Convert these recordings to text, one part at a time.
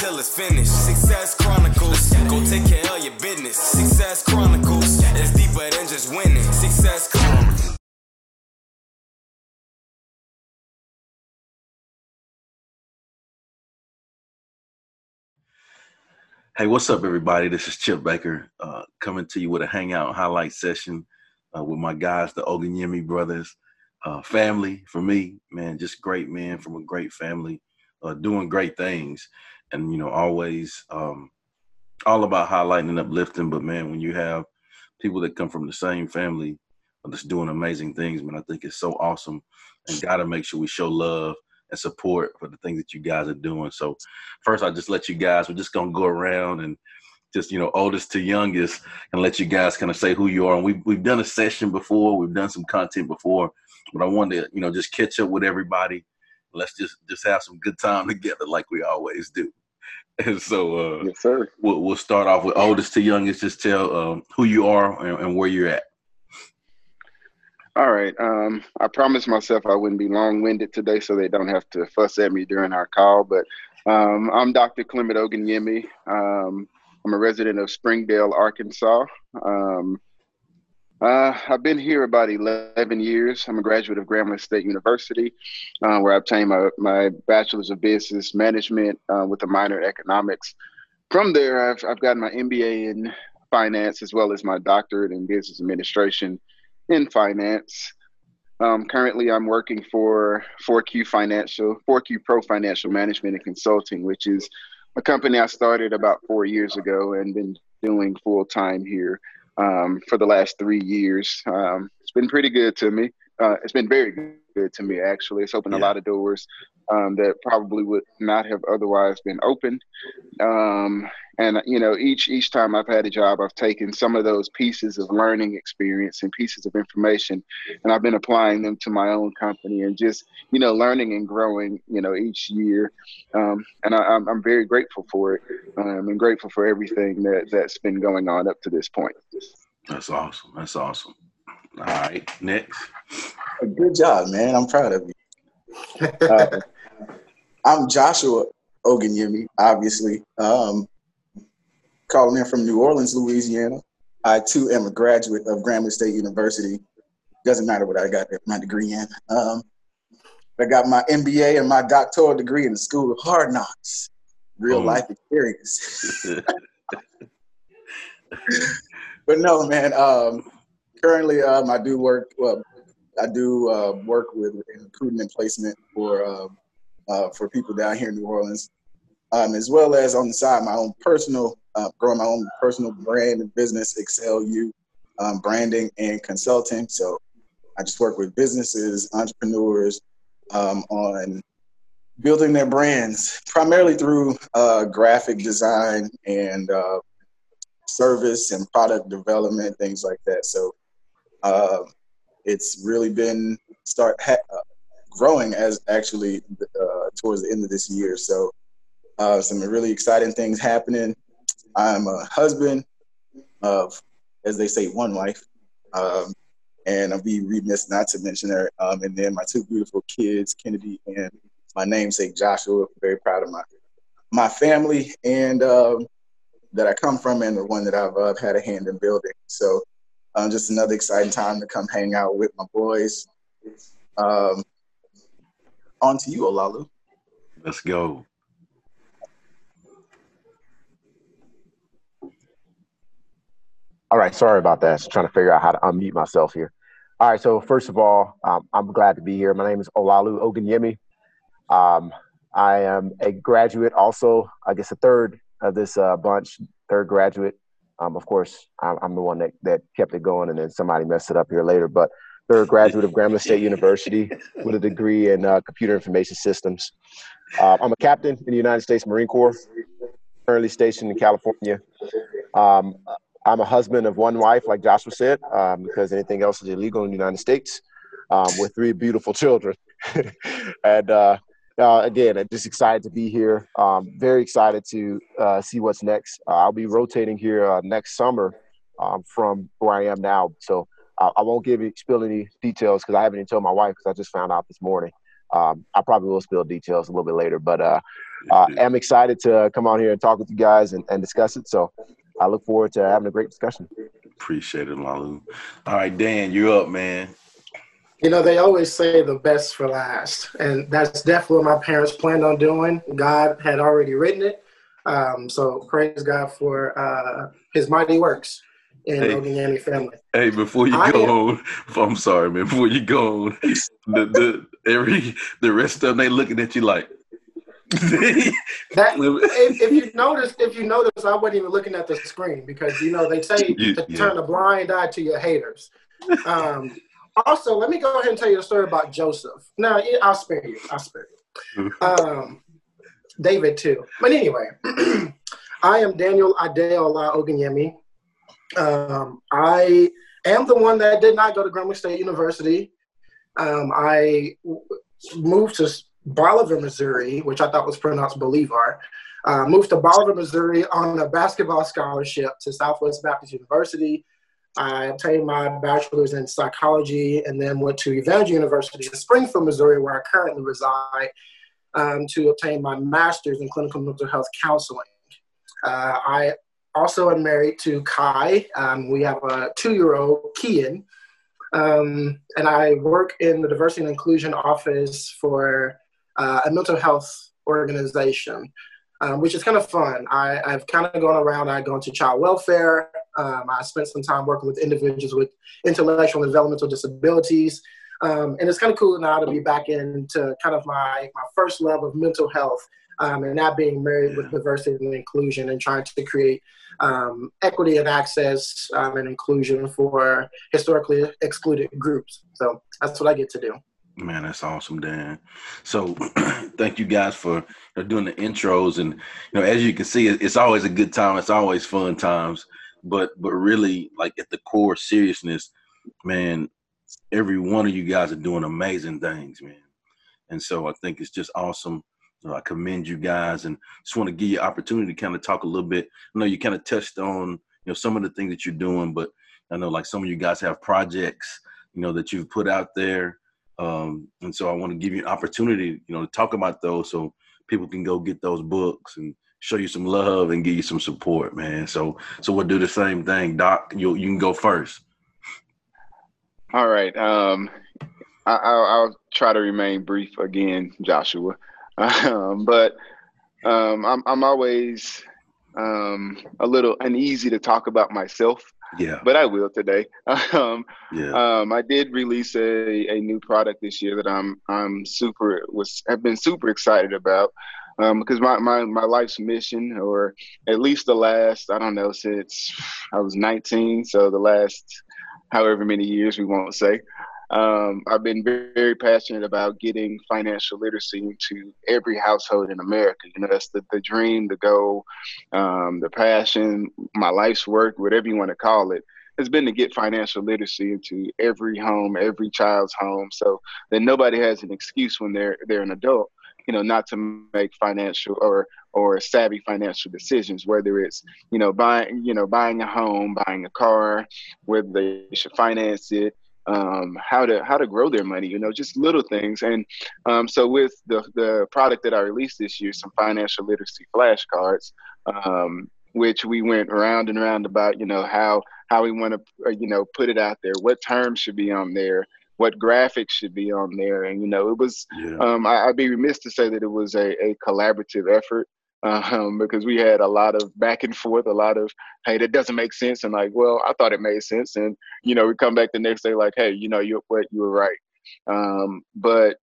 Until it's finished. Success Chronicles. Go take care of your business. Success Chronicles. It's deeper than just winning. Success Chronicles. Hey, what's up, everybody? This is Chip Baker uh, coming to you with a hangout highlight session uh, with my guys, the Ogunyemi brothers. Uh, family for me, man, just great men from a great family, uh, doing great things, and you know, always um, all about highlighting and uplifting. But man, when you have people that come from the same family uh, that's doing amazing things, man, I think it's so awesome, and got to make sure we show love and support for the things that you guys are doing. So, first, I just let you guys. We're just gonna go around and just you know oldest to youngest and let you guys kind of say who you are. And we've we've done a session before. We've done some content before, but I wanted to you know just catch up with everybody. Let's just just have some good time together like we always do. And so, uh, Yes, sir. we'll, we'll start off with oldest to youngest. Just tell um, who you are and, and where you're at. All right. Um, I promised myself I wouldn't be long-winded today, so they don't have to fuss at me during our call. But um, I'm Dr. Clement Ogunyemi. Um, I'm a resident of Springdale, Arkansas. Um, uh, I've been here about 11 years. I'm a graduate of Grambling State University, uh, where I obtained my, my bachelor's of business management uh, with a minor in economics. From there, I've, I've gotten my MBA in finance as well as my doctorate in business administration in finance. Um, currently, I'm working for 4Q Financial, 4Q Pro Financial Management and Consulting, which is a company I started about four years ago and been doing full time here um, for the last three years. Um, it's been pretty good to me. Uh, it's been very good to me, actually. It's opened a lot of doors um, that probably would not have otherwise been opened. Um, and you know, each each time I've had a job, I've taken some of those pieces of learning experience and pieces of information, and I've been applying them to my own company and just you know learning and growing you know each year. Um, and I, I'm I'm very grateful for it. Um, and grateful for everything that that's been going on up to this point. That's awesome. That's awesome. All right, next. Good job, man. I'm proud of you. Uh, I'm Joshua Ogunyemi, obviously. Um, calling in from New Orleans, Louisiana. I too am a graduate of Grambling State University. Doesn't matter what I got my degree in. Um, I got my MBA and my doctoral degree in the School of Hard Knocks, real Mm. life experience. but no, man. Um, currently, um, I do work. Well, I do uh, work with recruiting and placement for uh, uh, for people down here in New Orleans, um, as well as on the side my own personal uh, growing my own personal brand and business, Excel U, um, branding and consulting. So I just work with businesses, entrepreneurs um, on building their brands, primarily through uh, graphic design and uh, service and product development, things like that. So uh, it's really been start ha- uh, growing as actually uh, towards the end of this year. So uh, some really exciting things happening. I'm a husband of, as they say, one wife. Um, and I'll be remiss not to mention her. Um, and then my two beautiful kids, Kennedy and my namesake Joshua. Very proud of my my family and um, that I come from, and the one that I've uh, had a hand in building. So, um, just another exciting time to come hang out with my boys. Um, on to you, Olalu. Let's go. All right, sorry about that. Just trying to figure out how to unmute myself here. All right, so first of all, um, I'm glad to be here. My name is Olalu Ogunyemi. Um, I am a graduate, also, I guess, a third of this uh, bunch, third graduate. Um, of course, I'm, I'm the one that, that kept it going, and then somebody messed it up here later. But third graduate of Grambling State University with a degree in uh, computer information systems. Uh, I'm a captain in the United States Marine Corps. currently stationed in California. Um, I'm a husband of one wife, like Joshua said, um, because anything else is illegal in the United States, um, with three beautiful children. and uh, uh, again, I'm just excited to be here. Um, very excited to uh, see what's next. Uh, I'll be rotating here uh, next summer um, from where I am now. So I, I won't give you spill any details because I haven't even told my wife because I just found out this morning. Um, I probably will spill details a little bit later, but uh, uh, I'm excited to come on here and talk with you guys and, and discuss it. So I look forward to having a great discussion. Appreciate it, Lalu. All right, Dan, you're up, man. You know, they always say the best for last, and that's definitely what my parents planned on doing. God had already written it. Um, so praise God for uh, his mighty works in hey, Ogunyemi family. Hey, before you I go am, on, I'm sorry, man. Before you go on, the, the every the rest of them they looking at you like. that if, if, you notice, if you notice, I wasn't even looking at the screen because you know they say you, to yeah. turn a blind eye to your haters. Um, also, let me go ahead and tell you a story about Joseph. Now, I'll spare you. I'll spare you. Um, David too. But anyway, I am Daniel Adeola Ogunyemi. Um, I am the one that did not go to Grambling State University. Um, I moved to Bolivar, Missouri, which I thought was pronounced Bolivar. Uh, moved to Bolivar, Missouri on a basketball scholarship to Southwest Baptist University. I obtained my bachelor's in psychology and then went to Evangel University in Springfield, Missouri, where I currently reside, um, to obtain my master's in clinical mental health counseling. Uh, I also am married to Kai. Um, we have a two year old, Kian. Um, and I work in the diversity and inclusion office for uh, a mental health organization, um, which is kind of fun. I, have kind of gone around, I've gone to child welfare. Um, I spent some time working with individuals with intellectual and developmental disabilities. Um, and it's kind of cool now to be back into kind of my, my first love of mental health um, and not being married with diversity and inclusion and trying to create um, equity and access um, and inclusion for historically excluded groups. So that's what I get to do. Man, that's awesome, Dan. So, thank you guys for you know, doing the intros, and you know, as you can see, it's always a good time. It's always fun times, but but really, like at the core seriousness, man, every one of you guys are doing amazing things, man. And so, I think it's just awesome. Know, I commend you guys, and just want to give you opportunity to kind of talk a little bit. I know you kind of touched on you know some of the things that you're doing, but I know like some of you guys have projects you know that you've put out there um, and so I want to give you an opportunity, you know, to talk about those so people can go get those books and show you some love and give you some support, man. So so we'll do the same thing. Doc, you you can go first. All right. Um, I, will try to remain brief again, Joshua. Um, but um, I'm I'm always um, a little uneasy to talk about myself yeah. But I will today. um, yeah. Um, I did release a, a new product this year that I'm I'm super was have been super excited about. Um, because my, my, my life's mission, or at least the last, I don't know, since I was 19, so the last however many years we won't say, um, I've been very, very, passionate about getting financial literacy into every household in America. You know, that's the, the dream, the goal, um, the passion, my life's work, whatever you want to call it, has been to get financial literacy into every home, every child's home, so that nobody has an excuse when they're they're an adult you know not to make financial or or savvy financial decisions whether it's you know buying you know buying a home buying a car whether they should finance it um, how to how to grow their money, you know, just little things. And um, so with the the product that I released this year, some financial literacy flashcards, um, which we went around and around about, you know, how how we want to, uh, you know, put it out there, what terms should be on there, what graphics should be on there, and you know, it was. Yeah. Um, I, would be remiss to say that it was a, a collaborative effort um, because we had a lot of back and forth, a lot of, hey, that doesn't make sense. And like, well, I thought it made sense. And, you know, we come back the next day like, hey, you know, you what you were right. Um, but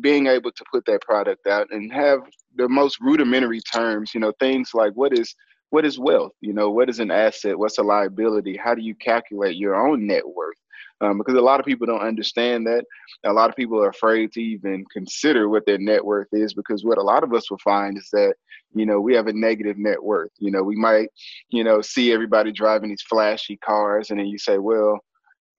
being able to put that product out and have the most rudimentary terms, you know, things like what is what is wealth? You know, what is an asset? What's a liability? How do you calculate your own net worth? Um, because a lot of people don't understand that. A lot of people are afraid to even consider what their net worth is because what a lot of us will find is that, you know, we have a negative net worth. You know, we might, you know, see everybody driving these flashy cars and then you say, well,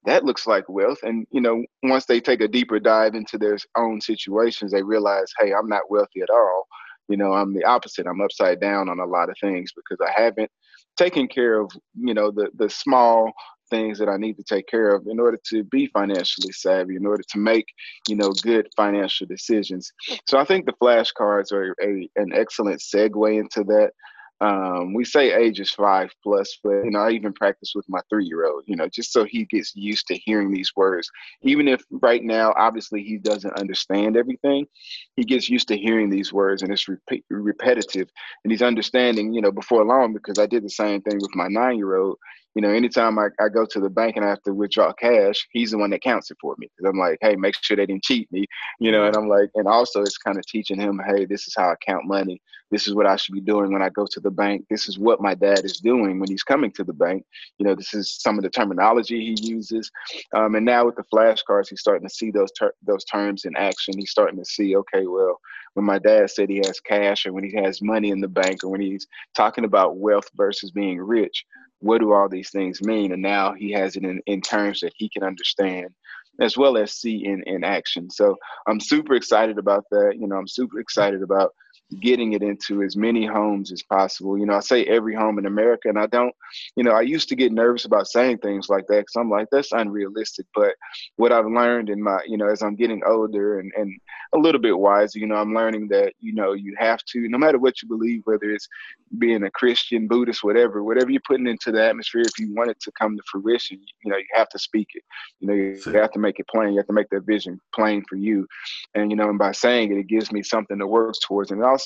that looks like wealth. And, you know, once they take a deeper dive into their own situations, they realize, hey, I'm not wealthy at all. You know, I'm the opposite. I'm upside down on a lot of things because I haven't taken care of, you know, the the small things that I need to take care of in order to be financially savvy, in order to make, you know, good financial decisions. So I think the flashcards are a, an excellent segue into that. Um, we say age is five plus, but you know, I even practice with my three year old, you know, just so he gets used to hearing these words. Even if right now, obviously, he doesn't understand everything, he gets used to hearing these words and it's rep- repetitive and he's understanding, you know, before long because I did the same thing with my nine year old you know, anytime I, I go to the bank and I have to withdraw cash, he's the one that counts it for me. Cause I'm like, hey, make sure they didn't cheat me, you know, and I'm like, and also it's kind of teaching him, hey, this is how I count money. This is what I should be doing when I go to the bank. This is what my dad is doing when he's coming to the bank. You know, this is some of the terminology he uses. Um, and now with the flashcards, he's starting to see those ter- those terms in action. He's starting to see, okay, well, when my dad said he has cash or when he has money in the bank or when he's talking about wealth versus being rich, what do all these things mean? And now he has it in, in terms that he can understand as well as see in, in action. So I'm super excited about that. You know, I'm super excited about getting it into as many homes as possible. You know, I say every home in America, and I don't, you know, I used to get nervous about saying things like that because I'm like, that's unrealistic. But what I've learned in my, you know, as I'm getting older and, and a little bit wiser, you know, I'm learning that, you know, you have to, no matter what you believe, whether it's being a Christian, Buddhist, whatever, whatever you're putting into the atmosphere, if you want it to come to fruition, you know, you have to speak it. You know, you, have to make it plain. You have to make that vision plain for you. And, you know, and by saying it, it gives me something to work towards. And also,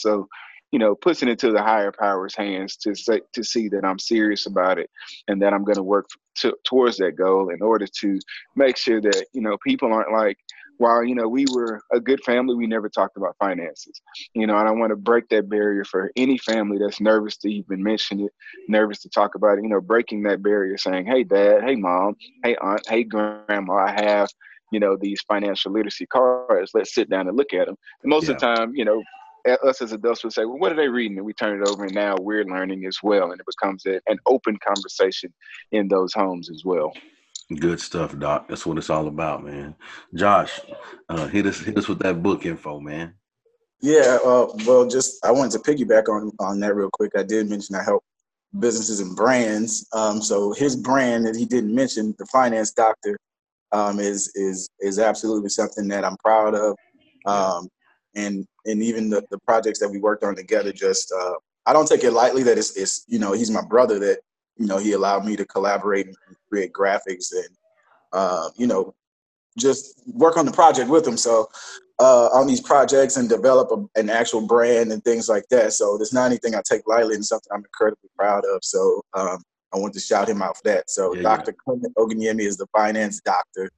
you know, puts it into the higher power's hands to say, to see that I'm serious about it and that I'm going to work to, towards that goal in order to make sure that, you know, people aren't like, while you know we were a good family, we never talked about finances. You know, and I want to break that barrier for any family that's nervous to even mention it, nervous to talk about it. You know, breaking that barrier, saying, "Hey, dad. Hey, mom. Hey, aunt. Hey, grandma. I have." You know these financial literacy cards. Let's sit down and look at them. And most yeah. of the time, you know, us as adults would say, well, what are they reading? And we turn it over, and now we're learning as well. And it becomes a, an open conversation in those homes as well. Good stuff, Doc. That's what it's all about, man. Josh, uh, hit us hit us with that book info, man. Yeah, uh, well, just I wanted to piggyback on on that real quick. I did mention I help businesses and brands. Um, so his brand that he didn't mention, the Finance Doctor, um, is is is absolutely something that I'm proud of. Um, and and even the, the projects that we worked on together, just uh, I don't take it lightly that it's, it's you know he's my brother that you know he allowed me to collaborate and create graphics and uh, you know just work on the project with him. So uh, on these projects and develop a, an actual brand and things like that. So there's not anything I take lightly and something I'm incredibly proud of. So um, I want to shout him out for that. So yeah, Dr. Yeah. Clement Ogunyemi is the finance doctor.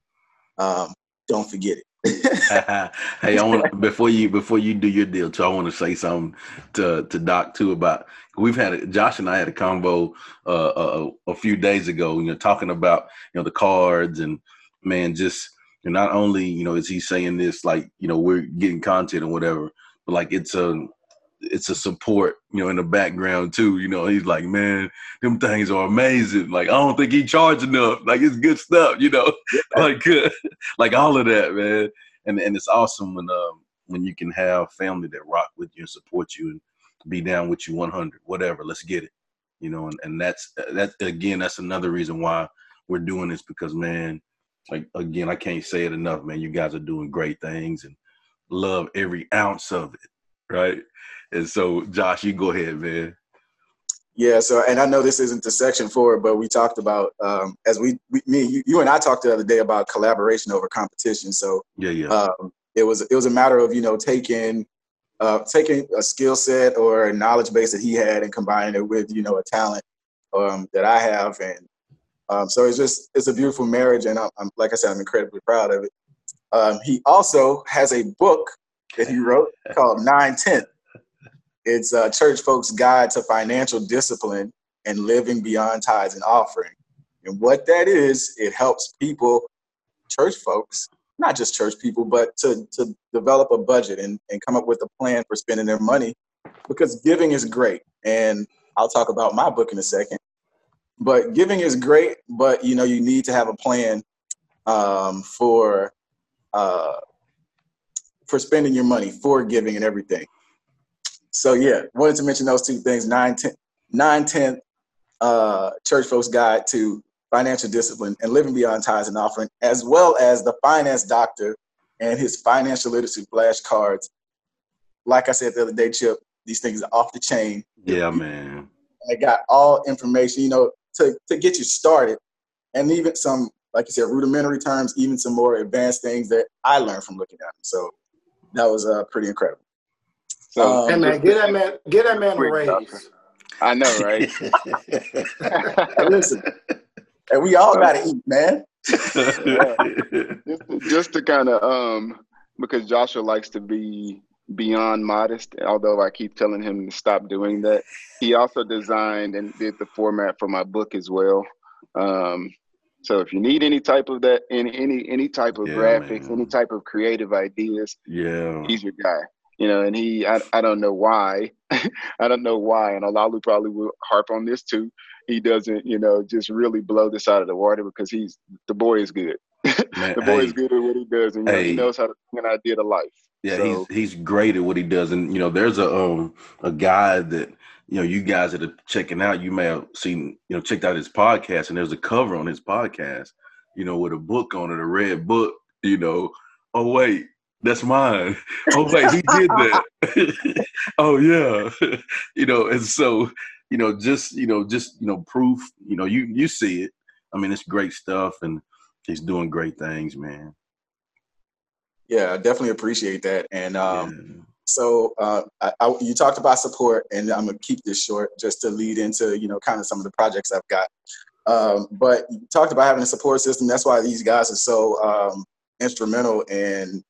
Um, don't forget it. hey, I want before you before you do your deal too. I want to say something to to Doc too about we've had a, Josh and I had a combo uh, a, a, few days ago. You know, talking about you know the cards and man, just not only you know is he saying this like you know we're getting content and whatever, but like it's a it's a support, you know, in the background too. You know, he's like, man, them things are amazing. Like, I don't think he charged enough. Like, it's good stuff, you know, like, uh, like all of that, man. And and it's awesome when um when you can have family that rock with you and support you and be down with you 100, whatever. Let's get it, you know. And and that's that again. That's another reason why we're doing this because man, like again, I can't say it enough, man. You guys are doing great things and love every ounce of it, right? And so, Josh, you go ahead, man. Yeah. So, and I know this isn't the section for it, but we talked about um, as we, we me, you, you, and I talked the other day about collaboration over competition. So, yeah, yeah. Um, it was it was a matter of you know taking uh, taking a skill set or a knowledge base that he had and combining it with you know a talent um, that I have, and um, so it's just it's a beautiful marriage, and I'm, I'm, like I said, I'm incredibly proud of it. Um, he also has a book that he wrote called Nine Tenth, it's a church folks' guide to financial discipline and living beyond tithes and offering. And what that is, it helps people church folks, not just church people, but to to develop a budget and, and come up with a plan for spending their money because giving is great. And I'll talk about my book in a second. But giving is great, but you know, you need to have a plan um, for uh, for spending your money, for giving and everything. So yeah, wanted to mention those two things. Nine ten, nine ten uh, church folks guide to financial discipline and living beyond tithes and offering, as well as the finance doctor and his financial literacy flashcards. Like I said the other day, Chip, these things are off the chain. Yeah, man. They got all information, you know, to, to get you started. And even some, like you said, rudimentary terms, even some more advanced things that I learned from looking at them. So that was uh, pretty incredible. So, um, hey man, get that man, get that man a raise. I know, right? listen, and we all got to eat, man. yeah. Just, just to kind of, um, because Joshua likes to be beyond modest, although I keep telling him to stop doing that. He also designed and did the format for my book as well. Um, so if you need any type of that, any any any type of yeah, graphics, man. any type of creative ideas, yeah, he's your guy you know, and he, I, I don't know why, I don't know why, and Olalu probably will harp on this too. He doesn't, you know, just really blow this out of the water because he's the boy is good. Man, the boy hey, is good at what he does, and hey, he knows how to think an idea to life. Yeah, so, he's he's great at what he does, and you know, there's a um a guy that you know you guys that are checking out, you may have seen, you know, checked out his podcast, and there's a cover on his podcast, you know, with a book on it, a red book, you know. Oh wait, that's mine. Oh wait, he did that. oh yeah. you know, and so, you know, just, you know, just, you know, proof, you know, you you see it. I mean, it's great stuff and he's doing great things, man. Yeah, I definitely appreciate that. And um. So uh I, I, you talked about support and I'm gonna keep this short just to lead into, you know, kind of some of the projects I've got. Um, but you talked about having a support system. That's why these guys are so um, instrumental And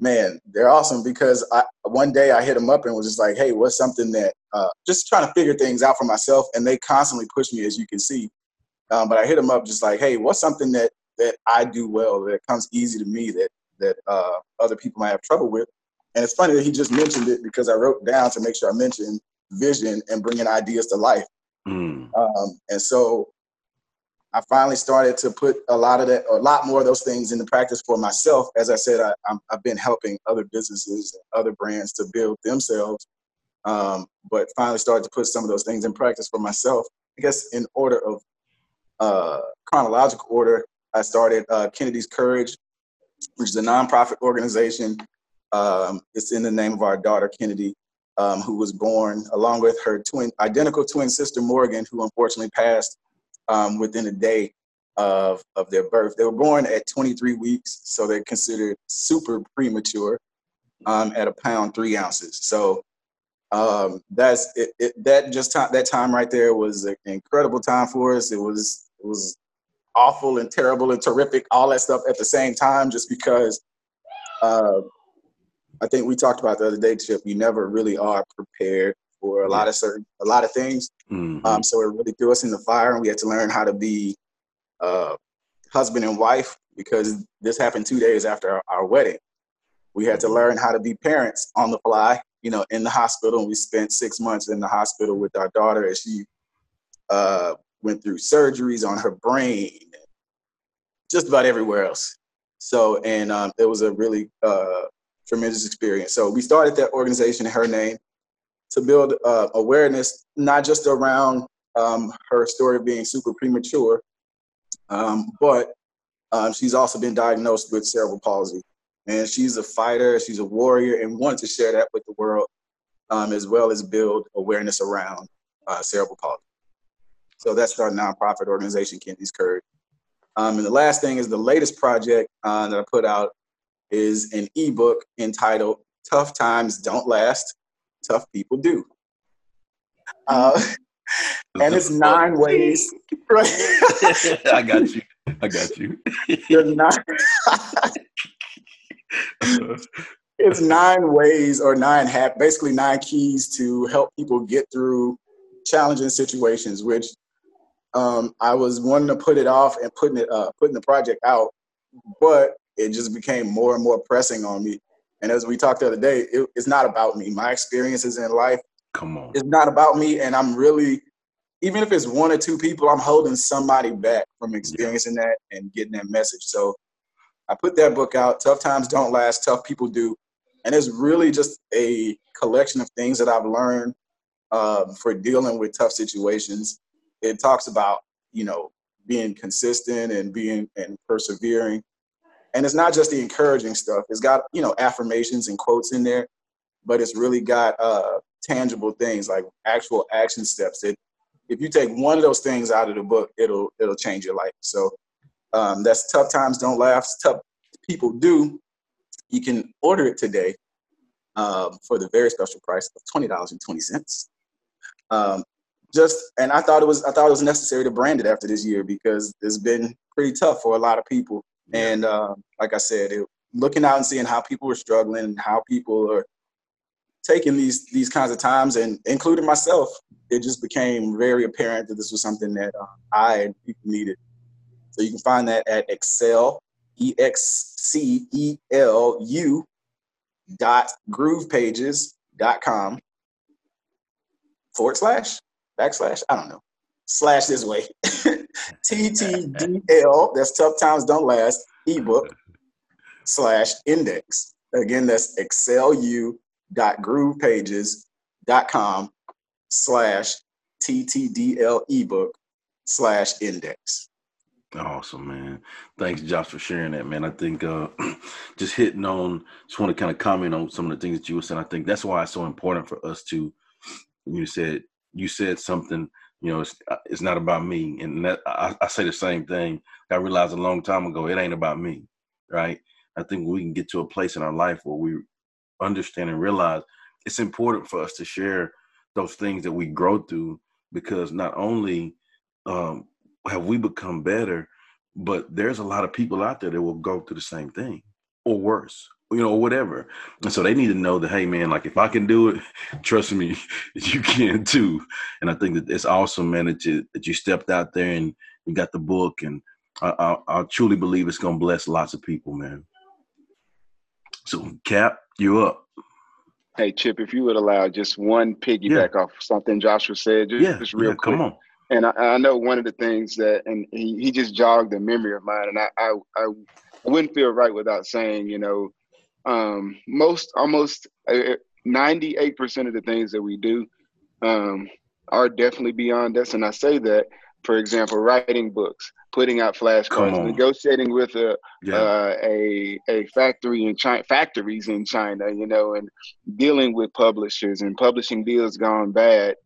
man, they're awesome because I, one day I hit them up and was just like, hey, what's something that, uh, just trying to figure things out for myself. And they constantly push me, as you can see. Um, but I hit them up just like, hey, what's something that, that I do well, that comes easy to me, that, that uh, other people might have trouble with. And it's funny that he just mentioned it because I wrote down to make sure I mentioned vision and bringing ideas to life. Mm. Um, and so I finally started to put a lot of that, a lot more of those things into practice for myself. As I said, I, have been helping other businesses, other brands to build themselves, um, but finally started to put some of those things in practice for myself. I guess in order of uh, chronological order, I started uh, Kennedy's Courage, which is a nonprofit organization. Um, it's in the name of our daughter Kennedy, um, who was born along with her twin, identical twin sister Morgan, who unfortunately passed um, within a day of, of their birth. They were born at 23 weeks, so they're considered super premature um, at a pound three ounces. So um, that's it, it, that just time that time right there was an incredible time for us. It was it was awful and terrible and terrific, all that stuff at the same time, just because. Uh, I think we talked about the other day, Chip. You never really are prepared for a lot of certain a lot of things. Mm-hmm. Um, so it really threw us in the fire, and we had to learn how to be uh, husband and wife because this happened two days after our, our, wedding. We had to mm-hmm. learn how to be parents on the fly, you know, in the hospital. And we spent six months in the hospital with our daughter as she uh, went through surgeries on her brain, just about everywhere else. So, and um, it was a really uh, tremendous experience. So we started that organization in her name to build uh, awareness, not just around um, her story of being super premature, um, but um, she's also been diagnosed with cerebral palsy. And she's a fighter, she's a warrior, and wanted to share that with the world, um, as well as build awareness around uh, cerebral palsy. So that's our nonprofit organization, Kennedy's Courage. Um, and the last thing is the latest project uh, that I put out is an ebook entitled Tough Times Don't Last tough people do. Uh, and it's nine ways. Right? I got you. I got you. nine, it's nine ways or nine hat, basically nine keys to help people get through challenging situations. Which um, I was wanting to put it off and putting it uh, putting the project out but it just became more and more pressing on me. And as we talked the other day, it, it's not about me. My experiences in life, come on, it's not about me. And I'm really, even if it's one or two people, I'm holding somebody back from experiencing yeah. that and getting that message. So I put that book out. Tough times don't last. Tough people do. And it's really just a collection of things that I've learned uh, for dealing with tough situations. It talks about, you know, being consistent and being and persevering. And it's not just the encouraging stuff. It's got, you know, affirmations and quotes in there, but it's really got uh, tangible things like actual action steps that if you take one of those things out of the book, it'll it'll change your life. So um, that's tough times don't last. Tough people do. You can order it today um, for the very special price of twenty dollars and twenty cents. Um, just and I thought it was I thought it was necessary to brand it after this year because it's been pretty tough for a lot of people. And uh, like I said, it, looking out and seeing how people are struggling and how people are taking these these kinds of times, and including myself, it just became very apparent that this was something that uh, I and people needed. So you can find that at Excel, E X C E L U dot groovepages dot com forward slash backslash I don't know slash this way TTDL that's tough times don't last ebook slash index again that's excelu dot groovepages dot com slash TTDL ebook slash index Awesome, man. Thanks, Josh, for sharing that, man. I think uh, just hitting on, just want to kind of comment on some of the things that you were saying. I think that's why it's so important for us to, you said, you said something, you know, it's, uh, it's not about me. And that I, I say the same thing. I realized a long time ago, it ain't about me, right? I think we can get to a place in our life where we understand and realize it's important for us to share those things that we grow through because not only um, have we become better? But there's a lot of people out there that will go through the same thing or worse, you know, whatever. And so they need to know that, hey, man, like if I can do it, trust me, you can too. And I think that it's awesome, man, that you that you stepped out there and you got the book, and I, I, I truly believe it's gonna bless lots of people, man. So, Cap, you up. Hey Chip, if you would allow just one piggyback yeah. off something Joshua said, just, yeah, just real yeah, quick. Come on and I, I, know one of the things that, and he, he just jogged a memory of mine, and I, I, I wouldn't feel right without saying, you know, um, most, almost 98% uh, of the things that we do um, are definitely beyond us. And I say that, for example, writing books, putting out flashcards, negotiating with a, yeah. uh, a, a factory in China, factories in China, you know, and dealing with publishers and publishing deals gone bad.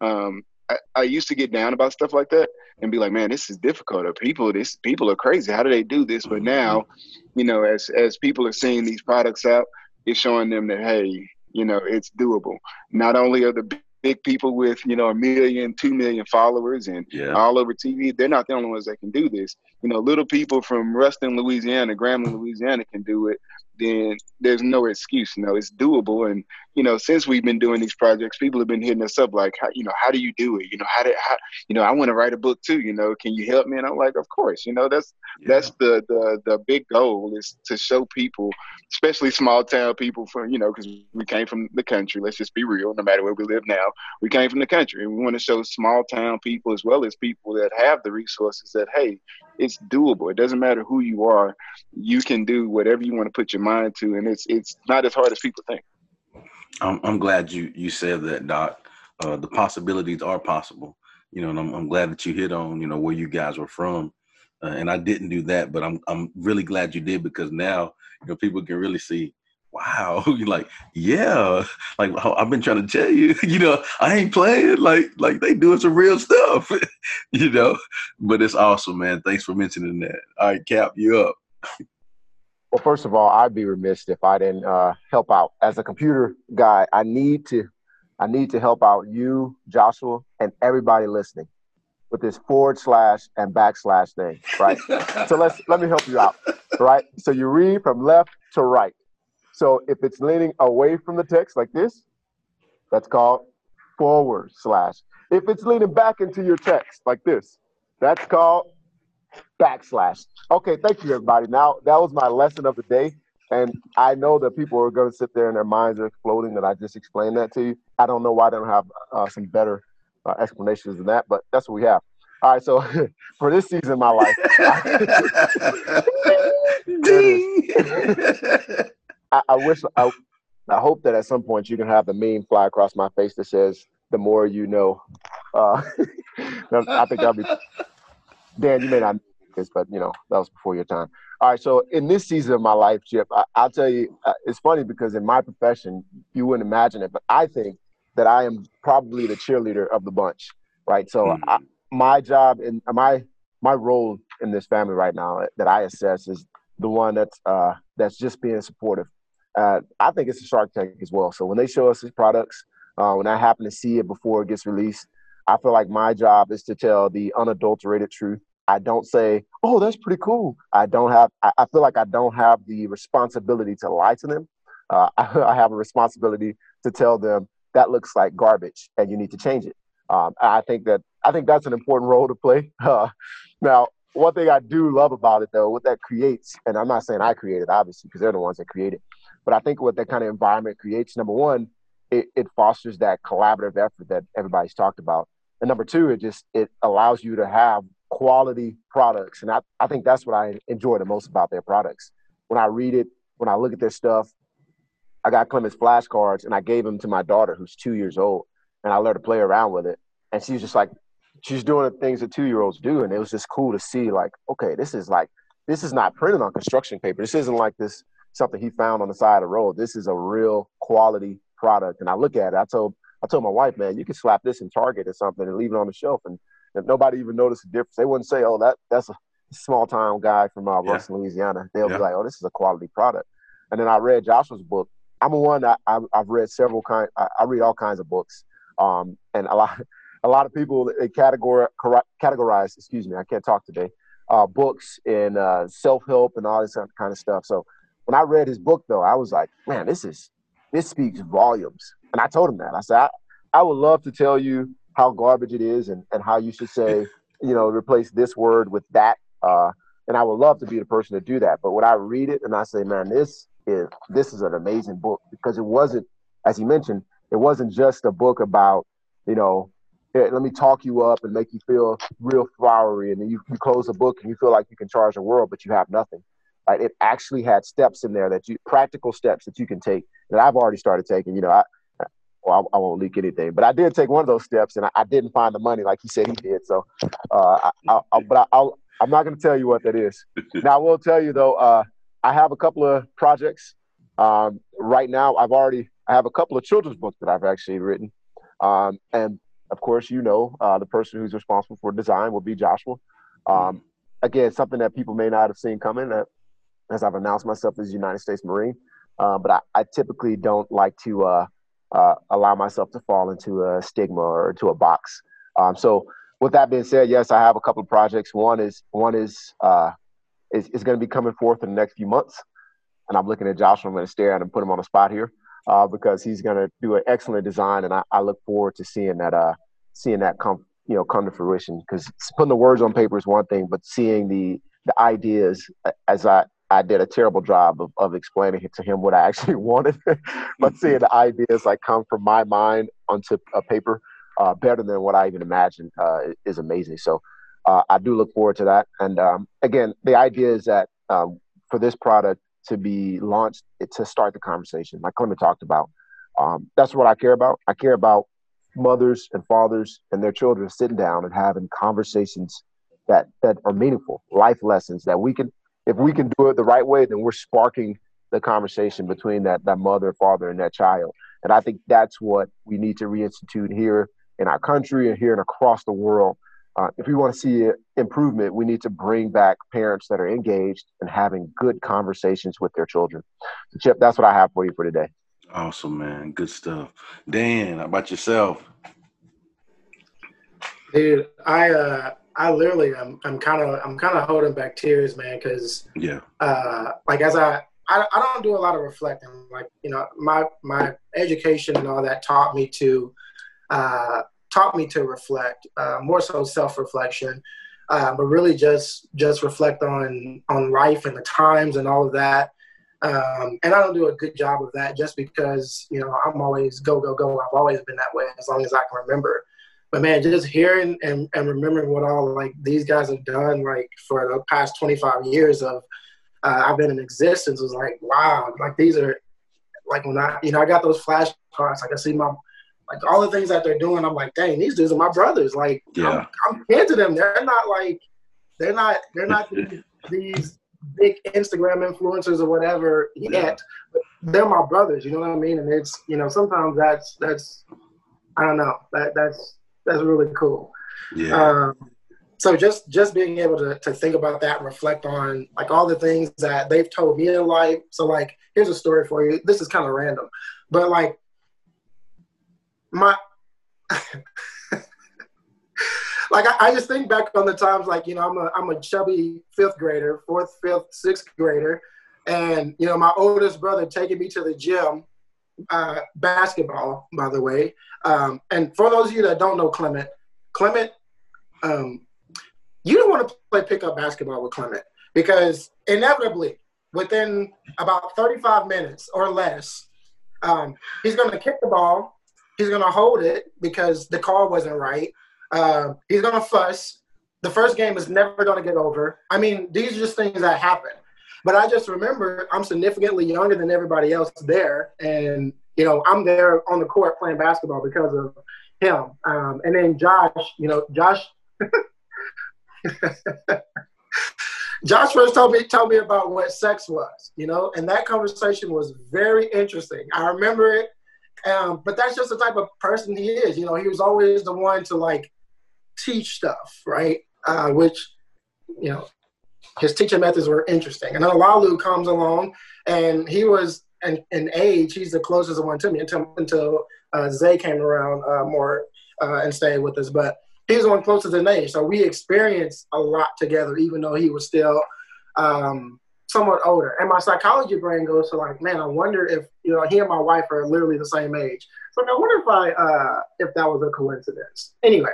Um, I, I, used to get down about stuff like that and be like, man, this is difficult. Or people, this people are crazy. How do they do this? But now, you know, as as people are seeing these products out, it's showing them that hey, you know, it's doable. Not only are the big people with you know a million, two million followers and yeah. all over TV, they're not the only ones that can do this. You know, little people from Ruston, Louisiana, Grambling, Louisiana can do it then there's no excuse. You know, it's doable. And you know, since we've been doing these projects, people have been hitting us up like, how, you know, how do you do it? You know, how did, how, you know, I want to write a book too. You know, can you help me? And I'm like, of course. You know, that's yeah. that's the the the big goal is to show people, especially small town people, from you know, because we came from the country. Let's just be real. No matter where we live now, we came from the country, and we want to show small town people as well as people that have the resources that hey, it's doable. It doesn't matter who you are, you can do whatever you want to put your mind to, and it's it's not as hard as people think. I'm I'm glad you you said that, Doc. Uh, the possibilities are possible, you know, and I'm I'm glad that you hit on you know where you guys were from, uh, and I didn't do that, but I'm I'm really glad you did because now you know people can really see wow you're like yeah like i've been trying to tell you you know i ain't playing. Like like they doing some real stuff you know. But it's awesome man. Thanks for mentioning that. All right cap you up well first of all i'd be remiss if i didn't uh, help out. As a computer guy i need to i need to help out you joshua and everybody listening with this forward slash and backslash thing right? So let's let me help you out right? So you read from left to right. So if it's leaning away from the text like this, that's called forward slash. If it's leaning back into your text like this, that's called backslash. Okay, thank you, everybody. Now that was my lesson of the day. And I know that people are going to sit there and their minds are exploding that I just explained that to you. I don't know why they don't have uh, some better uh, explanations than that, but that's what we have. All right, so for this season of my life, I, I, wish I, I hope that at some point you can have the meme fly across my face that says "the more you know." Uh, I think that'll be. Dan, you may not this, but you know that was before your time. All right, so in this season of my life, Chip, I, will tell you, uh, it's funny because in my profession, you wouldn't imagine it, but I think that I am probably the cheerleader of the bunch, right? So mm-hmm. I, my job and my my role in this family right now that I assess is the one that's uh, that's just being supportive. Uh, I think it's a Shark Tank as well. So when they show us these products, uh, when I happen to see it before it gets released, I feel like my job is to tell the unadulterated truth I don't say, "Oh, that's pretty cool." I don't have. I, I feel like I don't have the responsibility to lie to them. Uh, I, I, have a responsibility to tell them that looks like garbage and you need to change it. Um, I think that I think that's an important role to play. Uh, now, one thing I do love about it, though, what that creates, and I'm not saying I created, obviously, because they're the ones that create it, but I think what that kind of environment creates, number one, it, it fosters that collaborative effort that everybody's talked about, and number two, it just it allows you to have quality products. And I, I think that's what I enjoy the most about their products. When I read it, when I look at their stuff, I got Clemens flashcards and I gave them to my daughter who's two years old and I let her play around with it. And she's just like, she's doing the things that two year olds do. And it was just cool to see like, okay, this is like, this is not printed on construction paper. This isn't like this something he found on the side of the road. This is a real quality product. And I look at it, I told I told my wife, man, you can slap this in Target or something and leave it on the shelf and if nobody even noticed the difference, they wouldn't say, "Oh, that that's a small time guy from uh, yeah. Louisiana." They'll yeah. be like, "Oh, this is a quality product." And then I read Joshua's book. I'm a one that I, have read several kind. I, I, read all kinds of books, um, and a lot a lot of people they categorize categorize. Excuse me, I can't talk today. Uh, books and uh, self help and all this kind of stuff. So when I read his book, though, I was like, man, this is this speaks volumes. And I told him that. I said, I, I would love to tell you how garbage it is and, and how you should say, you know, replace this word with that. Uh, and I would love to be the person to do that. But when I read it and I say, man, this is this is an amazing book because it wasn't, as he mentioned, it wasn't just a book about, you know, hey, let me talk you up and make you feel real flowery, and then you, you close the book and you feel like you can charge the world, but you have nothing. Right? It actually had steps in there that you practical steps that you can take that I've already started taking. You know, I, well, I, I, won't leak anything. But I did take one of those steps, and I, I didn't find the money like he said he did. So, uh, I, I, but I, will I'm not going to tell you what that is. now, I will tell you though. Uh, I have a couple of projects um, right now. I've already I have a couple of children's books that I've actually written, um, and of course, you know, uh, the person who's responsible for design will be Joshua. Um, again, something that people may not have seen coming. That, as I've announced myself as United States Marine, uh, but I, I, typically don't like to uh, allow myself to fall into a stigma or into a box. Um, so with that being said, yes, I have a couple of projects. One is one is uh, is, is going to be coming forth in the next few months, and I'm looking at Joshua. I'm going to stare at him, put him on the spot here, uh, because he's going to do an excellent design, and I, I, look forward to seeing that uh, seeing that come you know come to fruition. Because putting the words on paper is one thing, but seeing the the ideas as I I did a terrible job of, of explaining to him what I actually wanted. but seeing the ideas like come from my mind onto a paper uh, better than what I even imagined uh, is amazing. So uh, I do look forward to that. And um, again, the idea is that um, for this product to be launched, to start the conversation, like Clement talked about, um, that's what I care about. I care about mothers and fathers and their children sitting down and having conversations that that are meaningful, life lessons that we can if we can do it the right way, then we're sparking the conversation between that that mother, father, and that child. And I think that's what we need to reinstitute here in our country and here and across the world. Uh, if we want to see improvement, we need to bring back parents that are engaged and having good conversations with their children. So, Chip, that's what I have for you for today. Awesome, man. Good stuff. Dan, how about yourself? Dude, I uh, I literally I'm I'm kind of I'm kind of holding back tears, man, because yeah, uh, like as I, I I don't do a lot of reflecting. Like you know, my my education and all that taught me to uh, taught me to reflect, uh, more so self reflection. uh, but really just just reflect on on life and the times and all of that. Um, and I don't do a good job of that just because you know I'm always go go go. I've always been that way as long as I can remember. But man, just hearing and, and remembering what all like these guys have done like for the past 25 years of uh, I've been in existence was like wow, like these are like when I you know I got those flashcards, like I see my like all the things that they're doing, I'm like, dang, these dudes are my brothers. Like, yeah. I'm, I'm into them. They're not like, they're not, they're not these big Instagram influencers or whatever yet. Yeah. But they're my brothers. You know what I mean? And it's, you know, sometimes that's that's, I don't know, that that's that's really cool. Yeah. Um, so just just being able to to think about that and reflect on like all the things that they've told me in life. So like, here's a story for you. This is kind of random, but like my like I, I, just think back on the times like you know I'm a I'm a chubby fifth grader, fourth, fifth, sixth grader, and you know my oldest brother taking me to the gym, uh, basketball by the way. Um, and for those of you that don't know Clement, Clement, um, you don't want to play pickup basketball with Clement because inevitably within about 35 minutes or less, um, he's going to kick the ball He's gonna hold it because the call wasn't right. Uh, he's gonna fuss. The first game is never gonna get over. I mean, these are just things that happen. But I just remember I'm significantly younger than everybody else there, and you know I'm there on the court playing basketball because of him. Um, and then Josh, you know, Josh. Josh first told me told me about what sex was, you know, and that conversation was very interesting. I remember it um, but that's just the type of person he is. You know, he was always the one to like teach stuff, right? Uh, which, you know, his teaching methods were interesting. And then Lalu comes along, and he was in, in age, he's the closest one to me until until uh, Zay came around uh, more uh, and stayed with us. But he was the one closest in age, so we experienced a lot together, even though he was still um, somewhat older. And my psychology brain goes to like, man, I wonder if you know he and my wife are literally the same age. So I wonder if I uh, if that was a coincidence. Anyway,